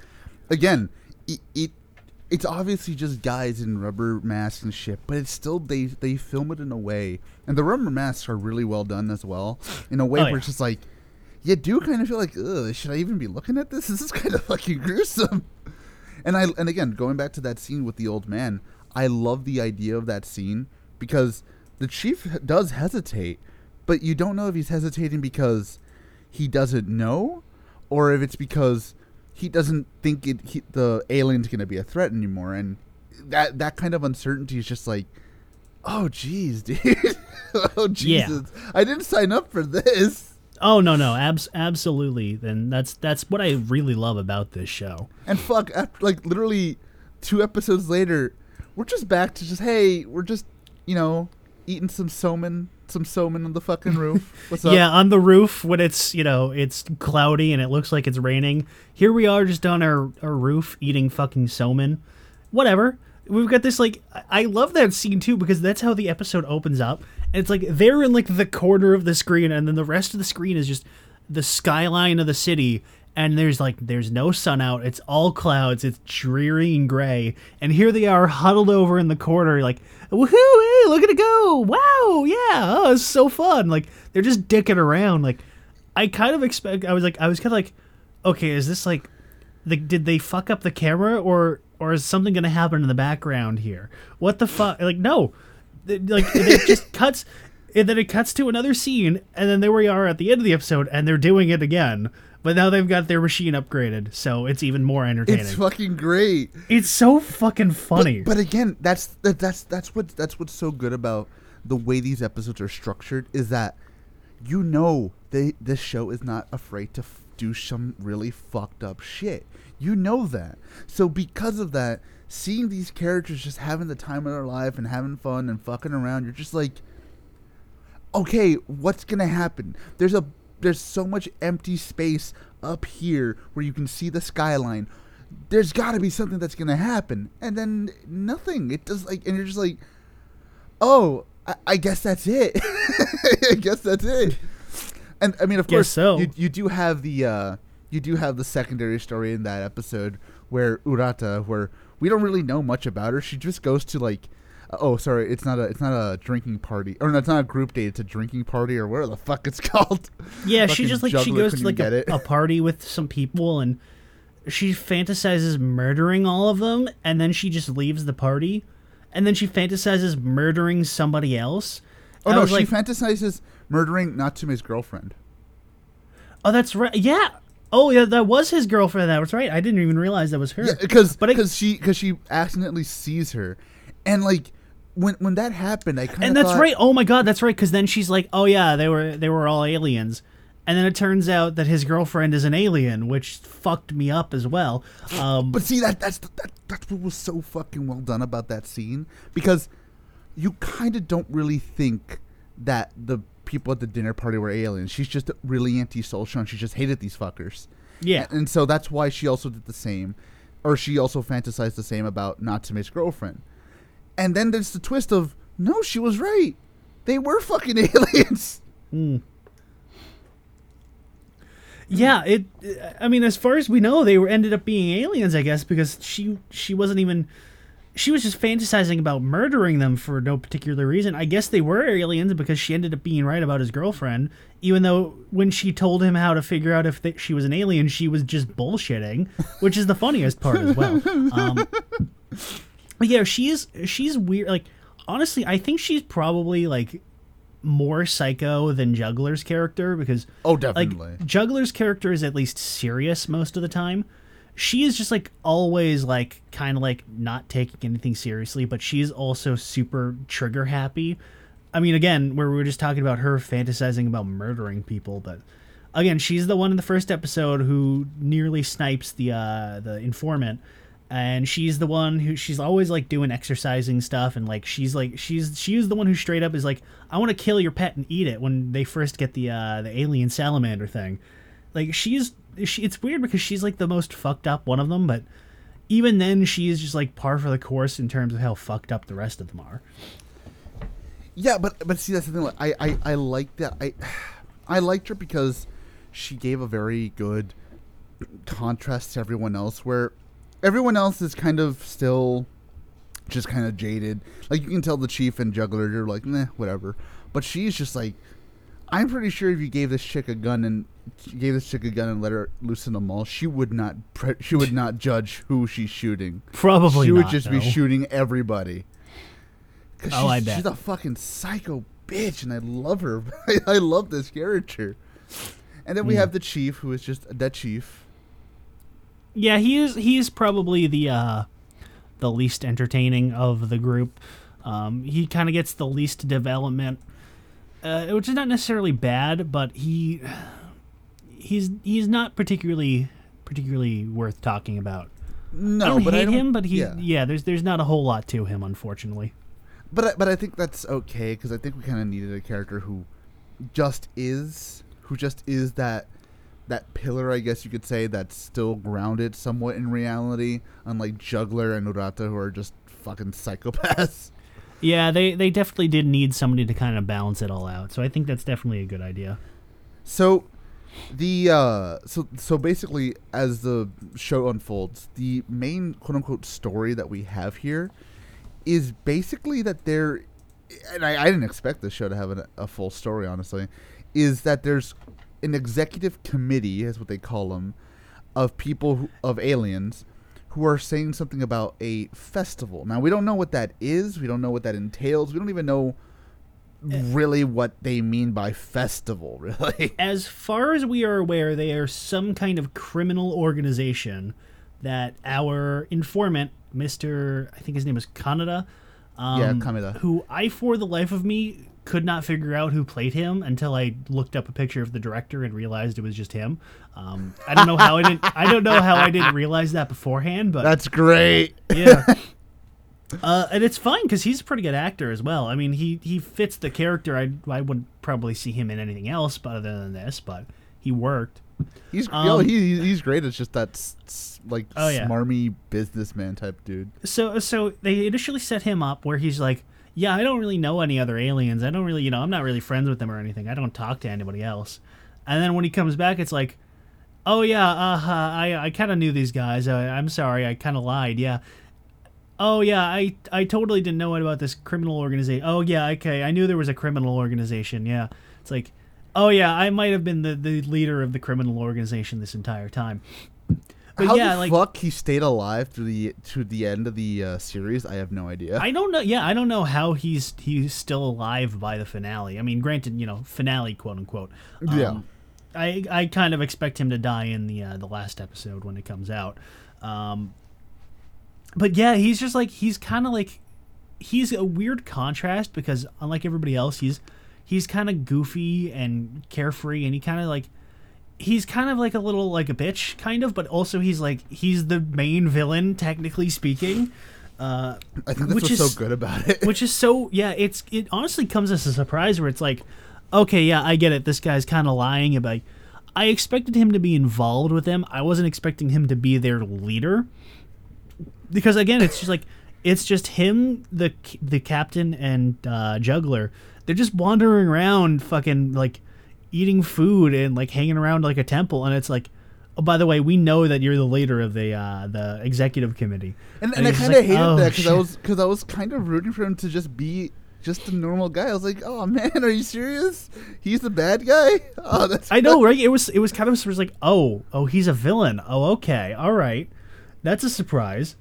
again, it, it it's obviously just guys in rubber masks and shit, but it's still they they film it in a way, and the rubber masks are really well done as well, in a way Oh, where yeah. it's just like you do kind of feel like, ugh, should I even be looking at this? This is kind of fucking gruesome. And I and again, going back to that scene with the old man, I love the idea of that scene because the chief does hesitate, but you don't know if he's hesitating because he doesn't know or if it's because he doesn't think it he, the alien's going to be a threat anymore and that that kind of uncertainty is just like oh jeez dude. Oh jesus. I didn't sign up for this. Oh no, no, abs- absolutely. Then that's that's what I really love about this show. and fuck after like literally two episodes later we're just back to just hey we're just you know eating some somen some somen on the fucking roof what's up Yeah, on the roof when it's you know it's cloudy and it looks like it's raining. Here we are just on our, our roof eating fucking somen. Whatever. We've got this like I- I love that scene too because that's how the episode opens up. And it's like they're in like the corner of the screen and then the rest of the screen is just the skyline of the city and there's like there's no sun out. It's all clouds. It's dreary and gray. And here they are huddled over in the corner like woohoo, hey, look at it go. Wow, yeah. Oh, it's so fun. Like they're just dicking around like I kind of expect. I was like, I was kind of like, okay, is this like, the, did they fuck up the camera or or is something gonna happen in the background here? What the fuck? Like, no, like it just cuts, and then it cuts to another scene, and then there we are at the end of the episode, and they're doing it again. But now they've got their machine upgraded, so it's even more entertaining. it's fucking great It's so fucking funny. But, but again, that's that, that's that's what that's what's so good about the way these episodes are structured is that you know they this show is not afraid to f- do some really fucked up shit. You know that. So because of that, seeing these characters just having the time of their life and having fun and fucking around, you're just like okay, what's gonna happen? There's a there's so much empty space up here where you can see the skyline. There's got to be something that's gonna happen, and then nothing. It does like, and you're just like, oh, I, I guess that's it. I guess that's it. And I mean, of Guess course, so. you you do have the uh, you do have the secondary story in that episode where Urata, where we don't really know much about her. She just goes to like oh sorry it's not a it's not a drinking party or no, it's not a group date it's a drinking party or whatever the fuck it's called Yeah, she just like she goes to like a, a party with some people and she fantasizes murdering all of them and then she just leaves the party and then she fantasizes murdering somebody else. oh I no she like, fantasizes murdering Natsume's girlfriend oh, that's right. Yeah. Oh, yeah, that was his girlfriend. That was right. I didn't even realize that was her. yeah because because she because she accidentally sees her and like when when that happened, I kind of and that's right. Oh my god, that's right. Because then she's like, "Oh yeah, they were they were all aliens," and then it turns out that his girlfriend is an alien, which fucked me up as well. Um, But see that that's that, that's what was so fucking well done about that scene because you kind of don't really think that the people at the dinner party were aliens. She's just really antisocial and she just hated these fuckers. yeah, And, and so that's why she also did the same, or she also fantasized the same about Natsume's girlfriend. And then there's the twist of no, she was right. They were fucking aliens. yeah. It. I mean, as far as we know, they were ended up being aliens, I guess, because she she wasn't even. She was just fantasizing about murdering them for no particular reason. I guess they were aliens because she ended up being right about his girlfriend, even though when she told him how to figure out if th- she was an alien, she was just bullshitting, which is the funniest part as well. Um, but yeah, she's she's weird. Like honestly, I think she's probably like more psycho than Juggler's character because Oh, definitely. like. Juggler's character is at least serious most of the time. She is just like always like kind of like not taking anything seriously, but she's also super trigger happy. I mean, again, where we were just talking about her fantasizing about murdering people, but again, she's the one in the first episode who nearly snipes the uh, the informant, and she's the one who she's always like doing exercising stuff, and like she's like she's she's the one who straight up is like, I want to kill your pet and eat it when they first get the uh, the alien salamander thing. Like she's she, it's weird because she's like the most fucked up one of them, but even then she is just like par for the course in terms of how fucked up the rest of them are. Yeah, but but see that's the thing. Like, I I I like that. I I liked her because she gave a very good contrast to everyone else. Where everyone else is kind of still just kind of jaded. Like you can tell the chief and juggler are like, nah, whatever. But she's just like, I'm pretty sure if you gave this chick a gun and gave this chick a gun and let her loose in the mall, she would not pre- she would not judge who she's shooting. Probably she would not, just be though. shooting everybody. 'Cause Oh, I she's, bet. she's a fucking psycho bitch, and I love her. I, I love this character. And then we Hmm. have the chief, who is just a dead chief. Yeah, he is. He is probably the uh, the least entertaining of the group. Um, he kind of gets the least development, uh, which is not necessarily bad, but he he's he's not particularly particularly worth talking about. No, I don't but hate I don't, him, but he yeah. yeah. there's there's not a whole lot to him, unfortunately. But I, but I think that's okay because I think we kind of needed a character who just is, who just is that that pillar, I guess you could say, that's still grounded somewhat in reality, unlike Juggler and Urata, who are just fucking psychopaths. Yeah, they they definitely did need somebody to kind of balance it all out. So I think that's definitely a good idea. So the uh so so basically as the show unfolds, the main quote unquote story that we have here is basically that there and I, I didn't expect this show to have a, a full story honestly, is that there's an executive committee, is what they call them, of people who, of aliens who are saying something about a festival. Now we don't know what that is. We don't know what that entails. We don't even know really what they mean by festival. Really, as far as we are aware, they are some kind of criminal organization that our informant, Mister, I think his name is Kaneda, um, Yeah, Kaneda. who I, for the life of me, could not figure out who played him until I looked up a picture of the director and realized it was just him. Um, I don't know how I didn't. I don't know how I didn't realize that beforehand, but that's great. yeah. Uh, and it's fine because he's a pretty good actor as well. I mean, he, he fits the character. I I wouldn't probably see him in anything else but other than this, but he worked. He's Um, yo, he, he's great. It's just that like Oh, yeah. smarmy businessman type dude. So so they initially set him up where he's like, yeah, I don't really know any other aliens. I don't really, you know, I'm not really friends with them or anything. I don't talk to anybody else. And then when he comes back, it's like, oh yeah, uh, I I kind of knew these guys. I, I'm sorry, I kind of lied. Yeah. Oh yeah, I I totally didn't know about this criminal organization. Oh yeah, okay, I knew there was a criminal organization. Yeah, it's like, oh yeah, I might have been the the leader of the criminal organization this entire time. But How yeah, the like fuck he stayed alive through the to the end of the uh, series? I have no idea. I don't know. Yeah, I don't know how he's he's still alive by the finale. I mean, granted, you know, finale, quote unquote. Um, Yeah. I I kind of expect him to die in the uh, the last episode when it comes out. Um, but yeah, he's just like he's kind of like he's a weird contrast because unlike everybody else, he's he's kind of goofy and carefree, and he kind of like he's kind of like a little like a bitch, kind of, but also he's like he's the main villain, technically speaking. Uh, I think that's which what's is- so good about it. which is so yeah it's it honestly comes as a surprise where it's like okay yeah i get it this guy's kind of lying about i expected him to be involved with them i wasn't expecting him to be their leader because again it's just like it's just him the the captain and uh, juggler they're just wandering around fucking like eating food and like hanging around like a temple and it's like oh by the way we know that you're the leader of the uh, the executive committee And, and I kind of like, hated "Oh, that because I was because I was kind of rooting for him to just be just a normal guy. I was like, oh man, are you serious? He's the bad guy? Oh, that's I know, right? It was it was kind of it was like, oh, oh, he's a villain. Oh, okay, all right, that's a surprise.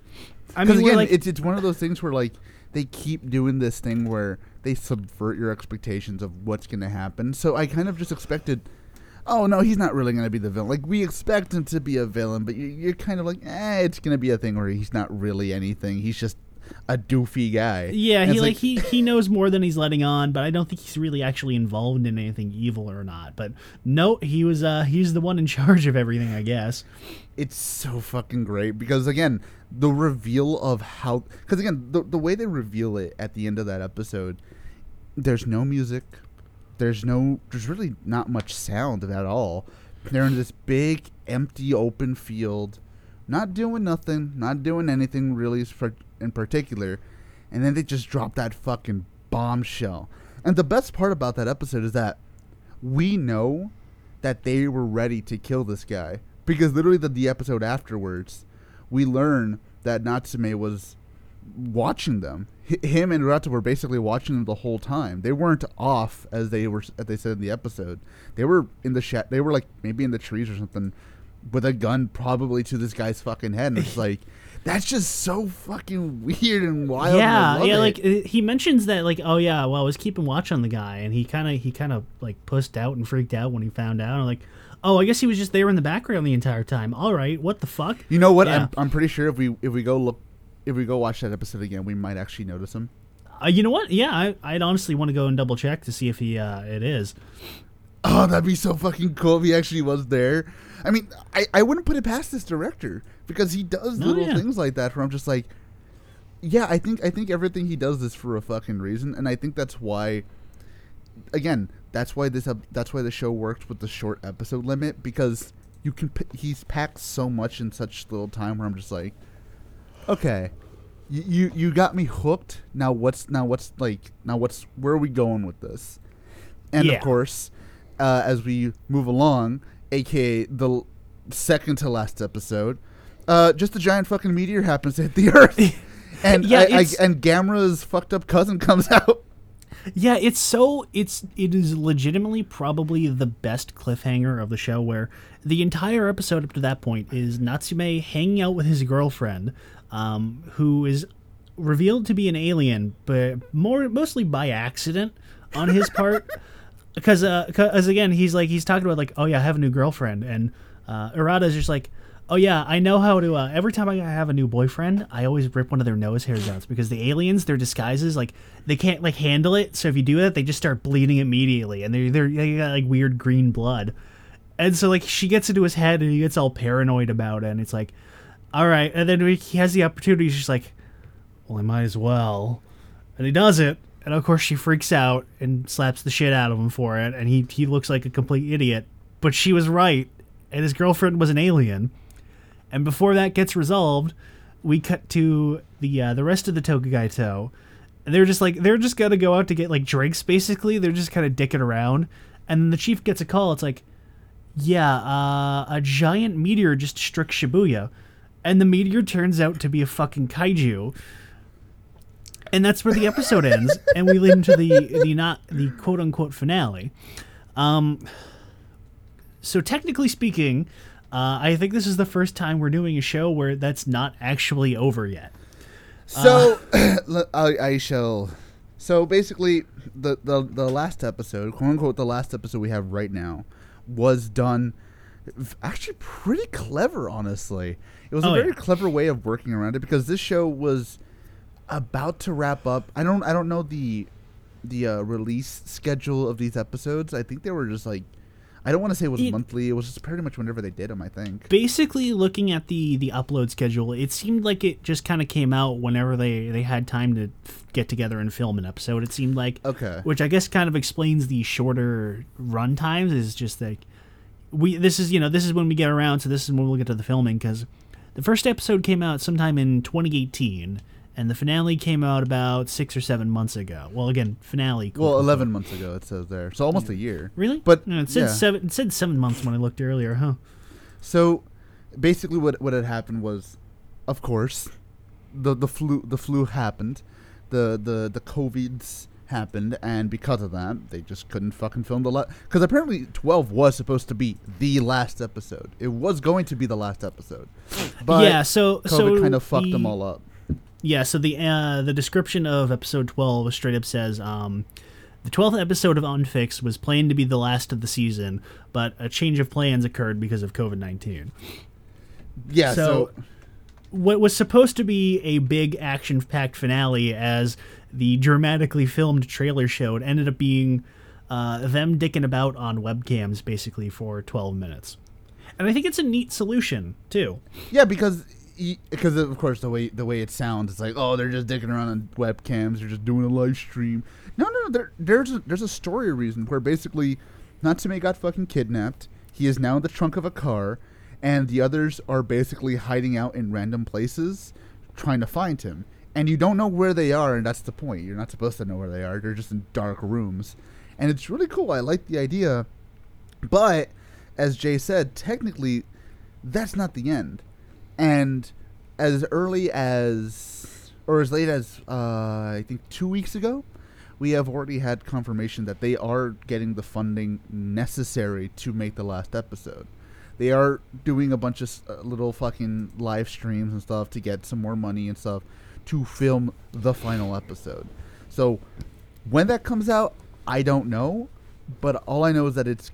I mean, again, like, it's it's one of those things where like they keep doing this thing where they subvert your expectations of what's going to happen. So I kind of just expected, oh no, he's not really going to be the villain. Like we expect him to be a villain, but you, you're kind of like, eh, it's going to be a thing where he's not really anything. He's just a doofy guy. yeah, And he it's like, he he knows more than he's letting on, but I don't think he's really actually involved in anything evil or not. But no, he was uh he's the one in charge of everything, I guess. It's so fucking great because again the reveal of how because again the, the way they reveal it at the end of that episode there's no music. There's no there's really not much sound at all. They're in this big empty open field not doing nothing not doing anything really in particular. And then they just drop that fucking bombshell. And the best part about that episode is that we know that they were ready to kill this guy because literally the, the episode afterwards we learn that Natsume was watching them H- him and Rata were basically watching them the whole time they weren't off as they were as they said in the episode they were in the sha- they were like maybe in the trees or something with a gun probably to this guy's fucking head and it's like that's just so fucking weird and wild and yeah, love yeah. it. Like uh, he mentions that, like, oh yeah, well, I was keeping watch on the guy, and he kind of he kind of like pussed out and freaked out when he found out. I'm like, oh, I guess he was just there in the background the entire time. All right, what the fuck? You know what? Yeah. I'm, I'm pretty sure if we if we go look if we go watch that episode again, we might actually notice him. Uh, you know what? Yeah, I, I'd honestly want to go and double check to see if he uh, it is. Oh, that'd be so fucking cool if he actually was there. I mean, I, I wouldn't put it past this director because he does No, little yeah. things like that where I'm just like, yeah, I think I think everything he does is for a fucking reason, and I think that's why. Again, that's why this that's why the show works with the short episode limit because you can p- he's packed so much in such little time where I'm just like, okay, you you, you got me hooked. Now what's now what's like now what's where are we going with this? And Yeah. of course, uh, as we move along, aka the second to last episode, uh, just a giant fucking meteor happens to hit the Earth, and Yeah, I, I, and Gamera's fucked up cousin comes out. Yeah, it's so it's it is legitimately probably the best cliffhanger of the show where the entire episode up to that point is Natsume hanging out with his girlfriend, um, who is revealed to be an alien, but more mostly by accident on his part. Because, uh, 'cause again, he's like he's talking about like, oh yeah, I have a new girlfriend, and uh, Arata's just like, oh yeah, I know how to. Uh, every time I have a new boyfriend, I always rip one of their nose hairs out because the aliens, their disguises, like they can't like handle it. So if you do that, they just start bleeding immediately, and they're they're they got like weird green blood. And so like she gets into his head, and he gets all paranoid about it, and it's like, all right. And then he has the opportunity. He's just like, well, I might as well, and he does it. And of course, she freaks out and slaps the shit out of him for it, and he he looks like a complete idiot. But she was right, and his girlfriend was an alien. And before that gets resolved, we cut to the uh, the rest of the Tokugaito. And they're just like they're just gonna go out to get like drinks. Basically, they're just kind of dicking around. And then the chief gets a call. It's like, yeah, uh, a giant meteor just struck Shibuya, and the meteor turns out to be a fucking kaiju. And that's where the episode ends, and we lead into the the not the quote unquote finale. Um, so technically speaking, uh, I think this is the first time we're doing a show where that's not actually over yet. So le- I, I shall. So basically, the, the the last episode, quote unquote, the last episode we have right now, was done actually pretty clever. Honestly, it was Oh, a very yeah. clever way of working around it because this show was about to wrap up. I don't I don't know the the uh, release schedule of these episodes. I think they were just like I don't want to say it was It- monthly. It was just pretty much whenever they did them. I think. Basically, looking at the the upload schedule, it seemed like it just kind of came out whenever they they had time to f- get together and film an episode. It seemed like Okay. which I guess kind of explains the shorter run times. Is just like we this is you know this is when we get around, so this is when we'll get to the filming because the first episode came out sometime in 2018, and the finale came out about six or seven months ago. Well, again, finale. Well, unquote. eleven months ago it says there, so almost a year. Really? But, No, it said yeah. seven. It said seven months when I looked earlier, huh? So basically, what what had happened was, of course, the the flu the flu happened, the the the covids happened, and because of that, they just couldn't fucking film the last. Because apparently, twelve was supposed to be the last episode. It was going to be the last episode, but yeah. So COVID so kind of fucked the- them all up. Yeah, so the uh, the description of episode twelve straight up says um, the twelfth episode of Unfixed was planned to be the last of the season, but a change of plans occurred because of COVID nineteen. Yeah. so- So, What was supposed to be a big action packed finale, as the dramatically filmed trailer showed, ended up being uh, them dicking about on webcams basically for twelve minutes. And I think it's a neat solution too. yeah, because. Because of course the way the way it sounds, it's like oh they're just dicking around on webcams, they're just doing a live stream. No, no, no. There, there's a, there's a story reason where basically Natsume got fucking kidnapped. He is now in the trunk of a car, and the others are basically hiding out in random places, trying to find him. And you don't know where they are, and that's the point. You're not supposed to know where they are. They're just in dark rooms, and it's really cool. I like the idea, but as Jay said, technically, that's not the end. And as early as, or as late as, uh, I think two weeks ago, we have already had confirmation that they are getting the funding necessary to make the last episode. They are doing a bunch of uh, little fucking live streams and stuff to get some more money and stuff to film the final episode. So when that comes out, I don't know, but all I know is that it's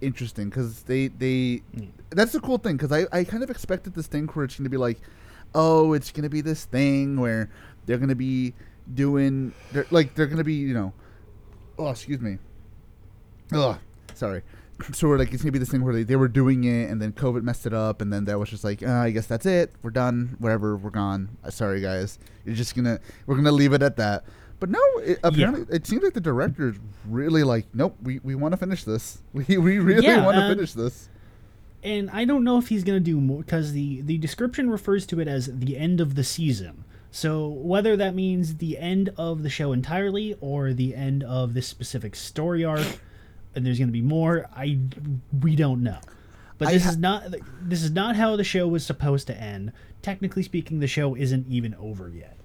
interesting because they they that's the cool thing because I, I kind of expected this thing where it's going to be like oh it's going to be this thing where they're going to be doing they're, like they're going to be you know oh excuse me oh sorry so we're like it's going to be this thing where they, they were doing it and then covid messed it up and then that was just like uh, i guess that's it we're done whatever we're gone sorry guys you're just gonna we're gonna leave it at that but no it, apparently it seems like the director is really like nope we, we want to finish this we, we really Yeah, want to uh, finish this and I don't know if he's going to do more because the the description refers to it as the end of the season. So whether that means the end of the show entirely or the end of this specific story arc, and there's going to be more, I we don't know. But this ha- is not this is not how the show was supposed to end. Technically speaking, the show isn't even over yet.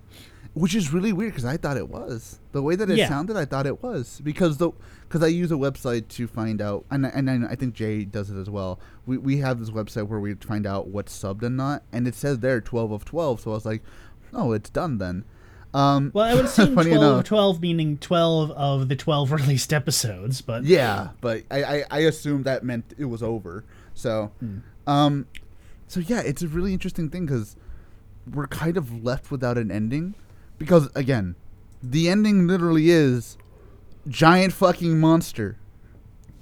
Which is really weird because I thought it was the way that it Yeah. sounded. I thought it was because the because I use a website to find out, and and I, think Jay does it as well. We we have this website where we find out what's subbed and not, and it says there twelve of twelve. So I was like, oh, it's done then. Um, Well, I would assume 12 enough. of 12 meaning 12 of the 12 released episodes, but Yeah, but I, I, I assumed that meant it was over. So, um, so yeah, it's a really interesting thing because we're kind of left without an ending. Because again, the ending literally is giant fucking monster.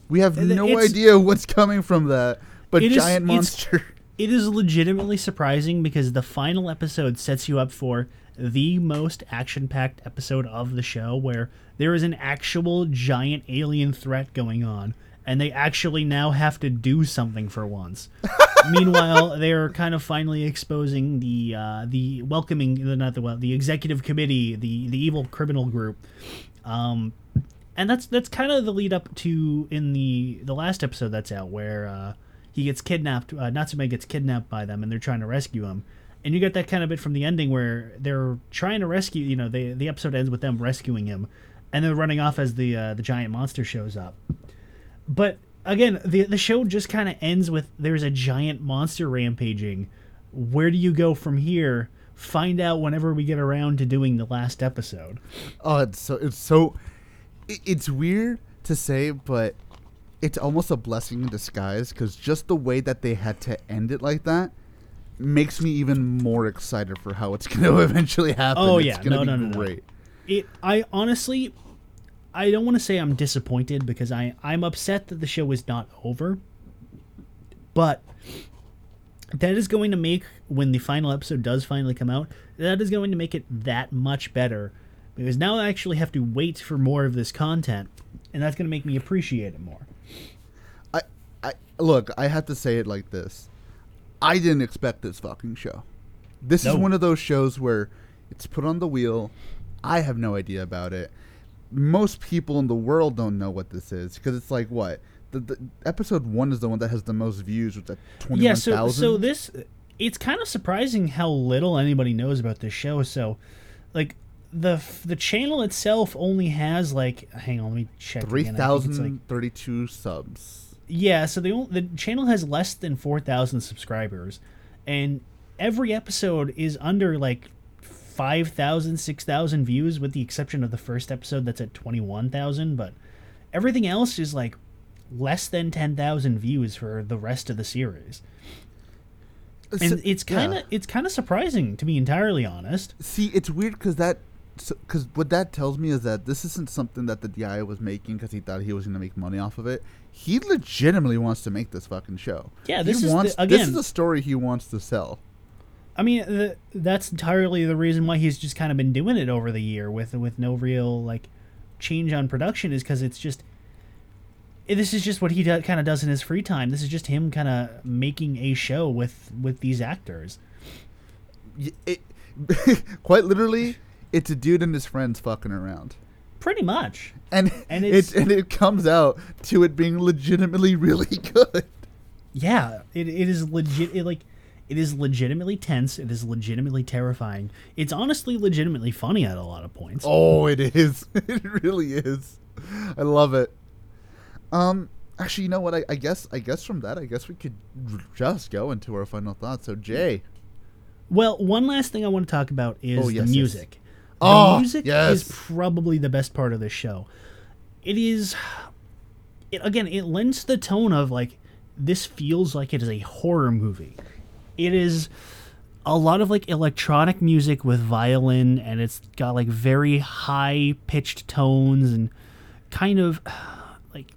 We have no it's- idea what's coming from that, but giant it's- monster. It is legitimately surprising because the final episode sets you up for the most action packed episode of the show where there is an actual giant alien threat going on and they actually now have to do something for once. Meanwhile, they are kind of finally exposing the uh, the welcoming not the well the executive committee, the the evil criminal group. Um, and that's that's kind of the lead up to in the the last episode that's out where uh, he gets kidnapped. Uh, Natsume gets kidnapped by them, and they're trying to rescue him. And you get that kind of bit from the ending where they're trying to rescue. You know, they, the episode ends with them rescuing him, and they're running off as the uh, the giant monster shows up. But again, the the show just kind of ends with there's a giant monster rampaging. Where do you go from here? Find out whenever we get around to doing the last episode. Oh, it's so it's so it, it's weird to say, but it's almost a blessing in disguise because just the way that they had to end it like that makes me even more excited for how it's going to eventually happen. Oh, it's yeah. gonna No, be no, no, no. great. it I honestly I don't want to say I'm disappointed because I I'm upset that the show is not over. But that is going to make when the final episode does finally come out, that is going to make it that much better because now I actually have to wait for more of this content and that's going to make me appreciate it more. I, I look. I have to say it like this. I didn't expect this fucking show. This is one of those shows where it's put on the wheel. I have no idea about it. Most people in the world don't know what this is because it's like what the, the episode one is the one that has the most views, which is twenty Yeah, so thousand. so this it's kind of surprising how little anybody knows about this show. So, like the the channel itself only has like hang on, let me check. three again. I think it's, like- thousand thirty two subs. yeah, so the the channel has less than four thousand subscribers, and every episode is under like 5,000, 6,000 views, with the exception of the first episode that's at twenty one thousand. But everything else is like less than ten thousand views for the rest of the series. So- and it's kind of yeah. it's kind of surprising to be entirely honest. See, it's weird because that, because what that tells me is that this isn't something that the DI was making because he thought he was going to make money off of it. He legitimately wants to make this fucking show. Yeah, He this is the- wants, This again- is a story he wants to sell. I mean, the, that's entirely the reason why he's just kind of been doing it over the year with with no real like change on production is because it's just eh, this is just what he do, kind of does in his free time. This is just him kind of making a show with with these actors. It, quite literally, it's a dude and his friends fucking around. Pretty much. And, And it and it comes out to it being legitimately really good. Yeah, it, it is legit. It, like it is legitimately tense. It is legitimately terrifying. It's honestly legitimately funny at a lot of points. Oh, it is. It really is. I love it. Um, actually, you know what? I, I guess I guess from that, I guess we could just go into our final thoughts. So, Jay, Well, one last thing I want to talk about is Oh, yes, the yes. music. The Oh, music yes. is probably the best part of this show. It is it again, it lends the tone of like this feels like it is a horror movie. It is a lot of like electronic music with violin and it's got like very high pitched tones and kind of like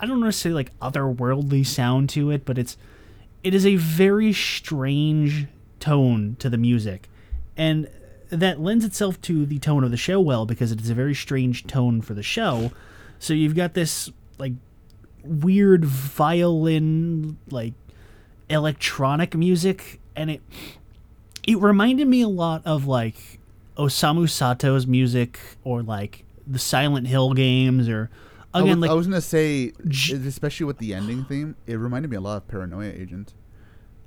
I don't want to say like otherworldly sound to it, but it's it is a very strange tone to the music. And that lends itself to the tone of the show well because it is a very strange tone for the show. So you've got this like weird violin like electronic music and it it reminded me a lot of like Osamu Sato's music or like the Silent Hill games or I again was, like I was gonna say, especially with the ending theme, it reminded me a lot of Paranoia Agent.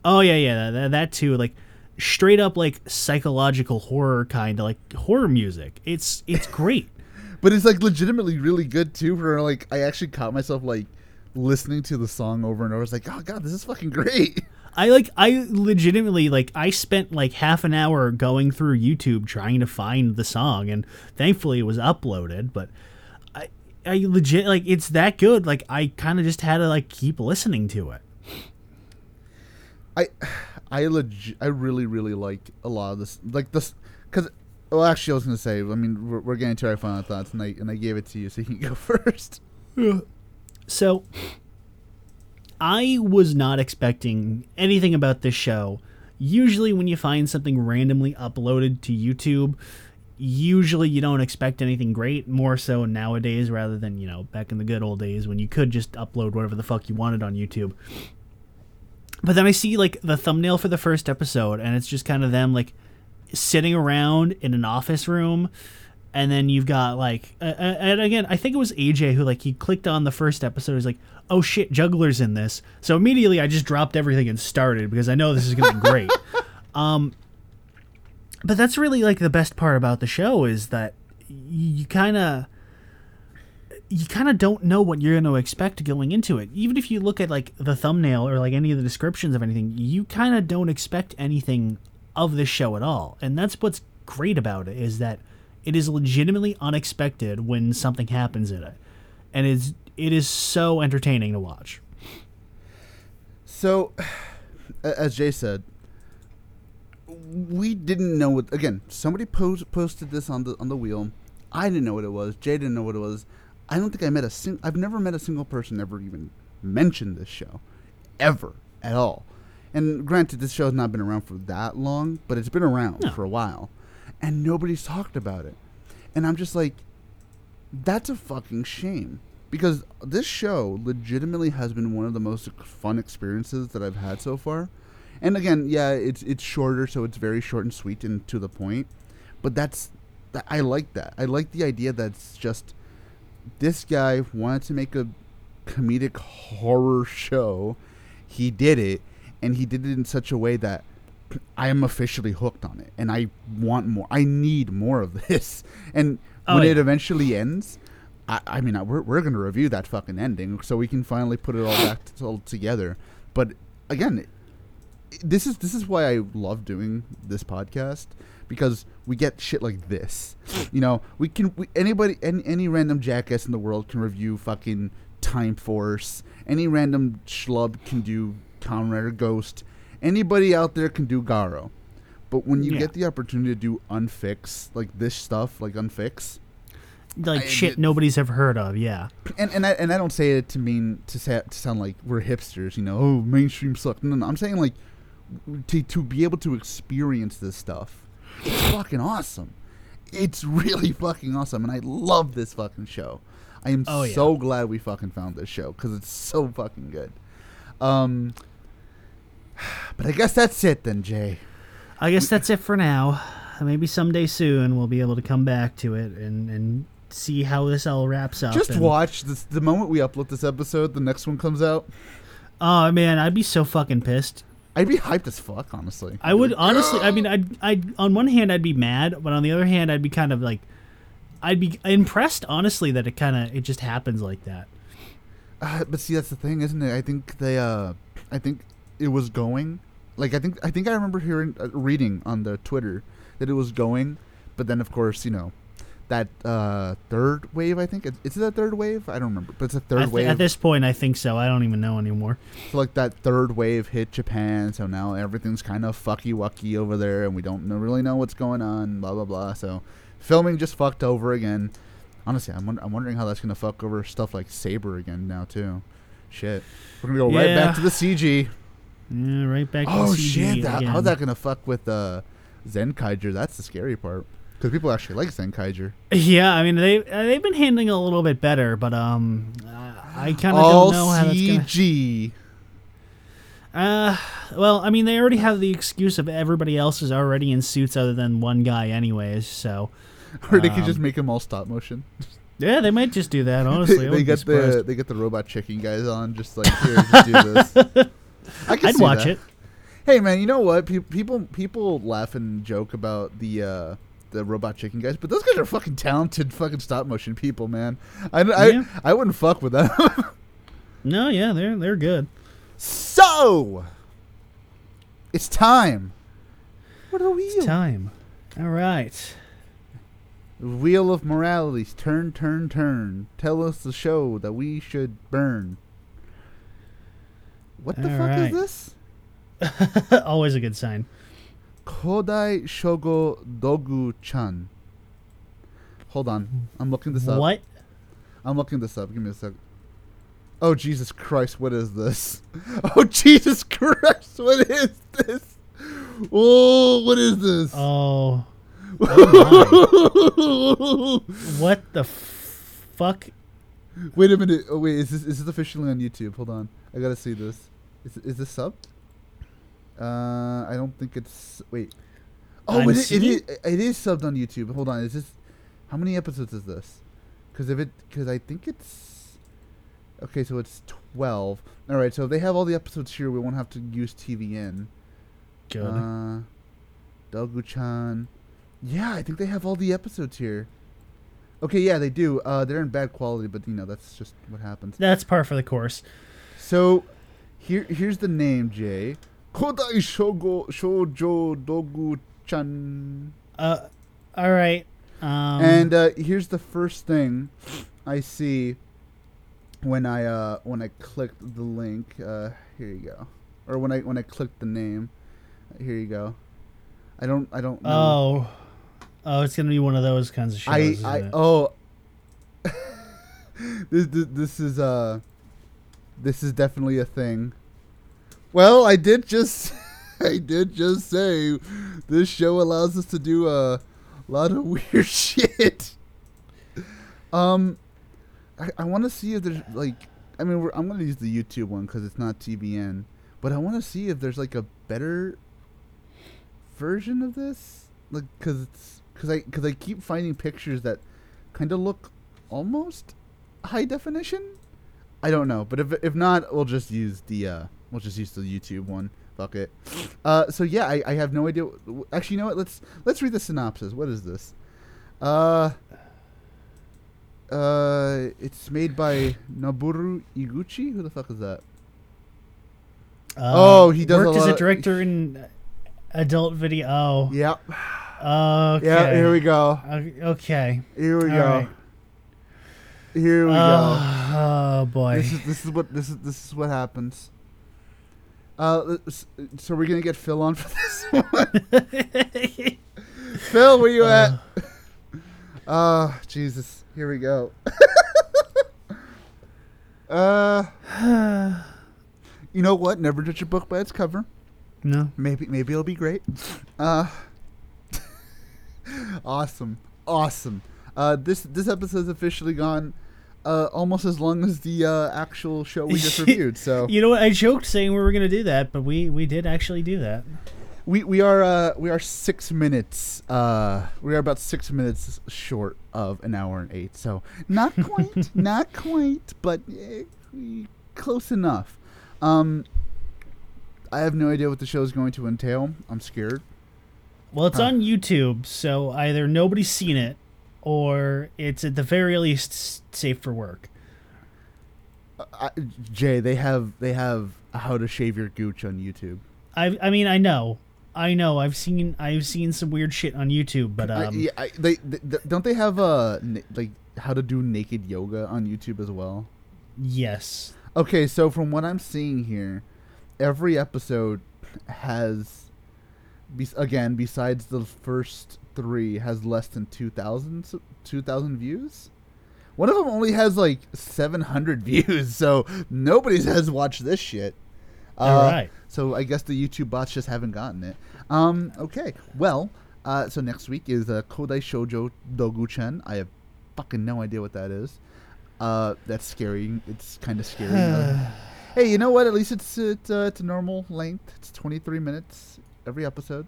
Oh yeah, yeah, that, that too. Like straight up like psychological horror kind of like horror music. It's it's great. But it's like legitimately really good too. For like, I actually caught myself like listening to the song over and over. It's like, oh god, this is fucking great. I like I legitimately like I spent like half an hour going through YouTube trying to find the song and thankfully it was uploaded, but I I legit like it's that good. Like I kind of just had to like keep listening to it. I, I legit, I really, really like a lot of this, like this, because. Well, actually, I was gonna say. I mean, we're, we're getting to our final thoughts, and I and I gave it to you, so you can go first. So I was not expecting anything about this show. Usually when you find something randomly uploaded to YouTube, usually you don't expect anything great, more so nowadays rather than, you know, back in the good old days when you could just upload whatever the fuck you wanted on YouTube. But then I see like the thumbnail for the first episode and it's just kind of them like sitting around in an office room and then you've got like uh, and again i think it was aj who like he clicked on the first episode he's like oh shit juggler's in this so immediately i just dropped everything and started because i know this is gonna be great um but that's really like the best part about the show is that you kind of you kind of don't know what you're going to expect going into it. Even if you look at like the thumbnail or like any of the descriptions of anything, you kind of don't expect anything of this show at all. And that's what's great about it is that it is legitimately unexpected when something happens in it. And it's it is so entertaining to watch. So, as Jay said, we didn't know what. Again, somebody post, posted this on the on the wheel. I didn't know what it was. Jay didn't know what it was. I don't think I met a sing. I've never met a single person ever even mentioned this show, ever at all. And granted, this show has not been around for that long, but it's been around No. for a while, and nobody's talked about it. And I'm just like, that's a fucking shame because this show legitimately has been one of the most fun experiences that I've had so far. And again, yeah, it's it's shorter, so it's very short and sweet and to the point. But that's that, I like that. I like the idea that's just this guy wanted to make a comedic horror show. He did it, and he did it in such a way that I am officially hooked on it, and I want more. I need more of this. And Oh, when it eventually ends, I, I mean, I- we're we're gonna review that fucking ending, so we can finally put it all back all together. But again, this is this is why I love doing this podcast because we get shit like this. You know, we can we, anybody any, any random jackass in the world can review fucking Time Force. Any random schlub can do Kamen Rider Ghost. Anybody out there can do Garo. But when you Yeah. get the opportunity to do unfix like this stuff, like unfix, Like I shit did- nobody's ever heard of. Yeah. and and I and I don't say it to mean to say to sound like we're hipsters, you know. Oh, mainstream suck. No, no, I'm saying like to to be able to experience this stuff. It's fucking awesome. It's really fucking awesome, and I love this fucking show. I am Oh, yeah. so glad we fucking found this show because it's so fucking good. Um, but I guess that's it then, Jay. I guess that's it for now. Maybe someday soon we'll be able to come back to it and, and see how this all wraps up. Just and- watch this. The moment we upload this episode, the next one comes out. Oh man, I'd be so fucking pissed. I'd be hyped as fuck, honestly. I would honestly. I mean, I'd, I'd. On one hand, I'd be mad, but on the other hand, I'd be kind of like, I'd be impressed, honestly, that it kind of it just happens like that. Uh, but see, that's the thing, isn't it? I think they, uh, I think it was going, like I think I think I remember hearing, uh, reading on the Twitter that it was going, but then of course you know, that uh third wave. I think Is- is it a third wave? I don't remember, but it's a third th- wave. at this point, I think so. I don't even know anymore. so like that third wave hit Japan, so now everything's kind of fucky wucky over there, and we don't know, really know what's going on. Blah blah blah. So filming just fucked over again. Honestly, I'm, I'm wondering how that's gonna fuck over stuff like Saber again now too. Shit, we're gonna go right back to the CG. Yeah, right back. Oh shit! That, again. how's that gonna fuck with uh, Zenkaiger? That's the scary part because people actually like Zenkaiger. Yeah, I mean they uh, they've been handling it a little bit better, but um, I kind of don't know how that's gonna. CG. Uh, well, I mean they already have the excuse of everybody else is already in suits other than one guy, anyways. So Or they could just Um, make them all stop motion. yeah, they might just do that. Honestly, I they get the they get the robot chicken guys on, just like here, just do this. I see watch that. it. Hey man, you know what? Pe- people people laugh and joke about the uh, the robot chicken guys, but those guys are fucking talented, fucking stop motion people, man. I I, Yeah. I wouldn't fuck with them. No, yeah, they're they're good. so it's time. What are the wheels? Time. All right. Wheel of moralities, turn, turn, turn. Tell us the show that we should burn. What the All fuck right. is this? Always a good sign. Kodai Shoujo Dogu Chan. Hold on, I'm looking this up. What? I'm looking this up. Give me a sec. Oh Jesus Christ! What is this? Oh Jesus Christ! What is this? Oh, what is this? Oh, oh what the f- fuck? Wait a minute. Oh wait, is this is this officially on YouTube? Hold on, I gotta see this. Is is this sub? Uh, I don't think it's. Wait. Oh, it, is, it is. It is subbed on YouTube. Hold on. Is this? How many episodes is this? Because if it, because I think it's. Okay, so it's twelve. All right, so if they have all the episodes here, we won't have to use TVN. Good. Uh, Dogu-chan. Yeah, I think they have all the episodes here. Okay, yeah, they do. Uh, they're in bad quality, but you know that's just what happens. That's par for the course. So, here here's the name, Jay. Kodai Shogo Shoujo Dogu-chan. Uh, all right. Um, and uh, here's the first thing I see when I uh, when I clicked the link. Uh, here you go. Or when I when I clicked the name. Here you go. I don't. I don't know. Oh, oh, it's gonna be one of those kinds of shows. I. I. Oh. this, this. This is uh. This is definitely a thing. Well, I did just. I did just say, this show allows us to do a lot of weird shit. Um, I, I want to see if there's like, I mean, I'm gonna use the YouTube one because it's not TVN, but I want to see if there's like a better version of this, like, cause it's cause I cause I keep finding pictures that kind of look almost high definition. I don't know, but if if not, we'll just use the uh, we'll just use the YouTube one. Fuck it. Uh, so yeah, I, I have no idea. Actually, you know what? Let's let's read the synopsis. What is this? Uh, uh, it's made by Noboru Iguchi. Who the fuck is that? Uh, oh, he does a worked as lot a director in adult video. Oh, Yep. okay. Yeah. Here we go. Okay. Here we All go. right. Here we go. Oh, oh boy. This is this is what this is this is what happens. Uh, so we're gonna get Phil on for this one. Phil, where you at? Oh, Jesus. Here we go. uh, you know what? Never judge a book by its cover. no. Maybe maybe it'll be great. Uh, awesome, awesome. Uh, this this episode's officially gone. Uh, almost as long as the uh, actual show we just reviewed. So You know what? I joked saying we were going to do that, but we we did actually do that. we we are uh, we are six minutes. Uh, we are about six minutes short of an hour and eight. So not quite, not quite, but eh, close enough. Um, I have no idea what the show is going to entail. I'm scared. Well, it's Huh. on YouTube, so either nobody's seen it or it's at the very least safe for work. I, Jay, they have they have how to shave your gooch on YouTube. I I mean, I know. I know. I've seen I've seen some weird shit on YouTube, but I- um yeah, I, they, th don't they have uh na- like how to do naked yoga on YouTube as well? yes. Okay, so from what I'm seeing here, every episode has, again, besides the first three, has less than 2,000 s- 2,000 views. One of them only has like 700 views, so nobody has watched this shit. Uh, All right. So I guess the YouTube bots just haven't gotten it. Um, okay, well, uh, so next week is uh, Kodai Shoujo Dogu-chan. I have fucking no idea what that is. Uh, that's scary. It's kind of scary. Uh, hey, you know what? At least it's it's, uh, it's a normal length. It's 23 minutes every episode.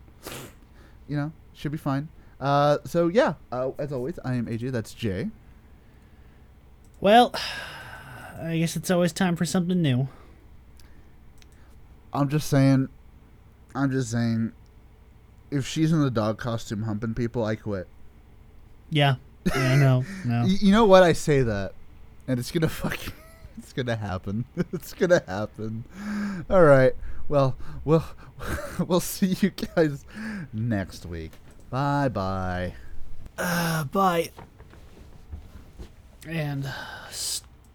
You know, should be fine. Uh, so yeah, uh, as always, I am AJ. That's Jay. Well, I guess it's always time for something new. I'm just saying. I'm just saying. If she's in the dog costume humping people, I quit. Yeah. Yeah, no. No. You know what? I say that, and it's gonna fucking, it's gonna happen. it's gonna happen. All right. Well, we'll we'll see you guys next week. Bye bye. Uh, bye. And uh,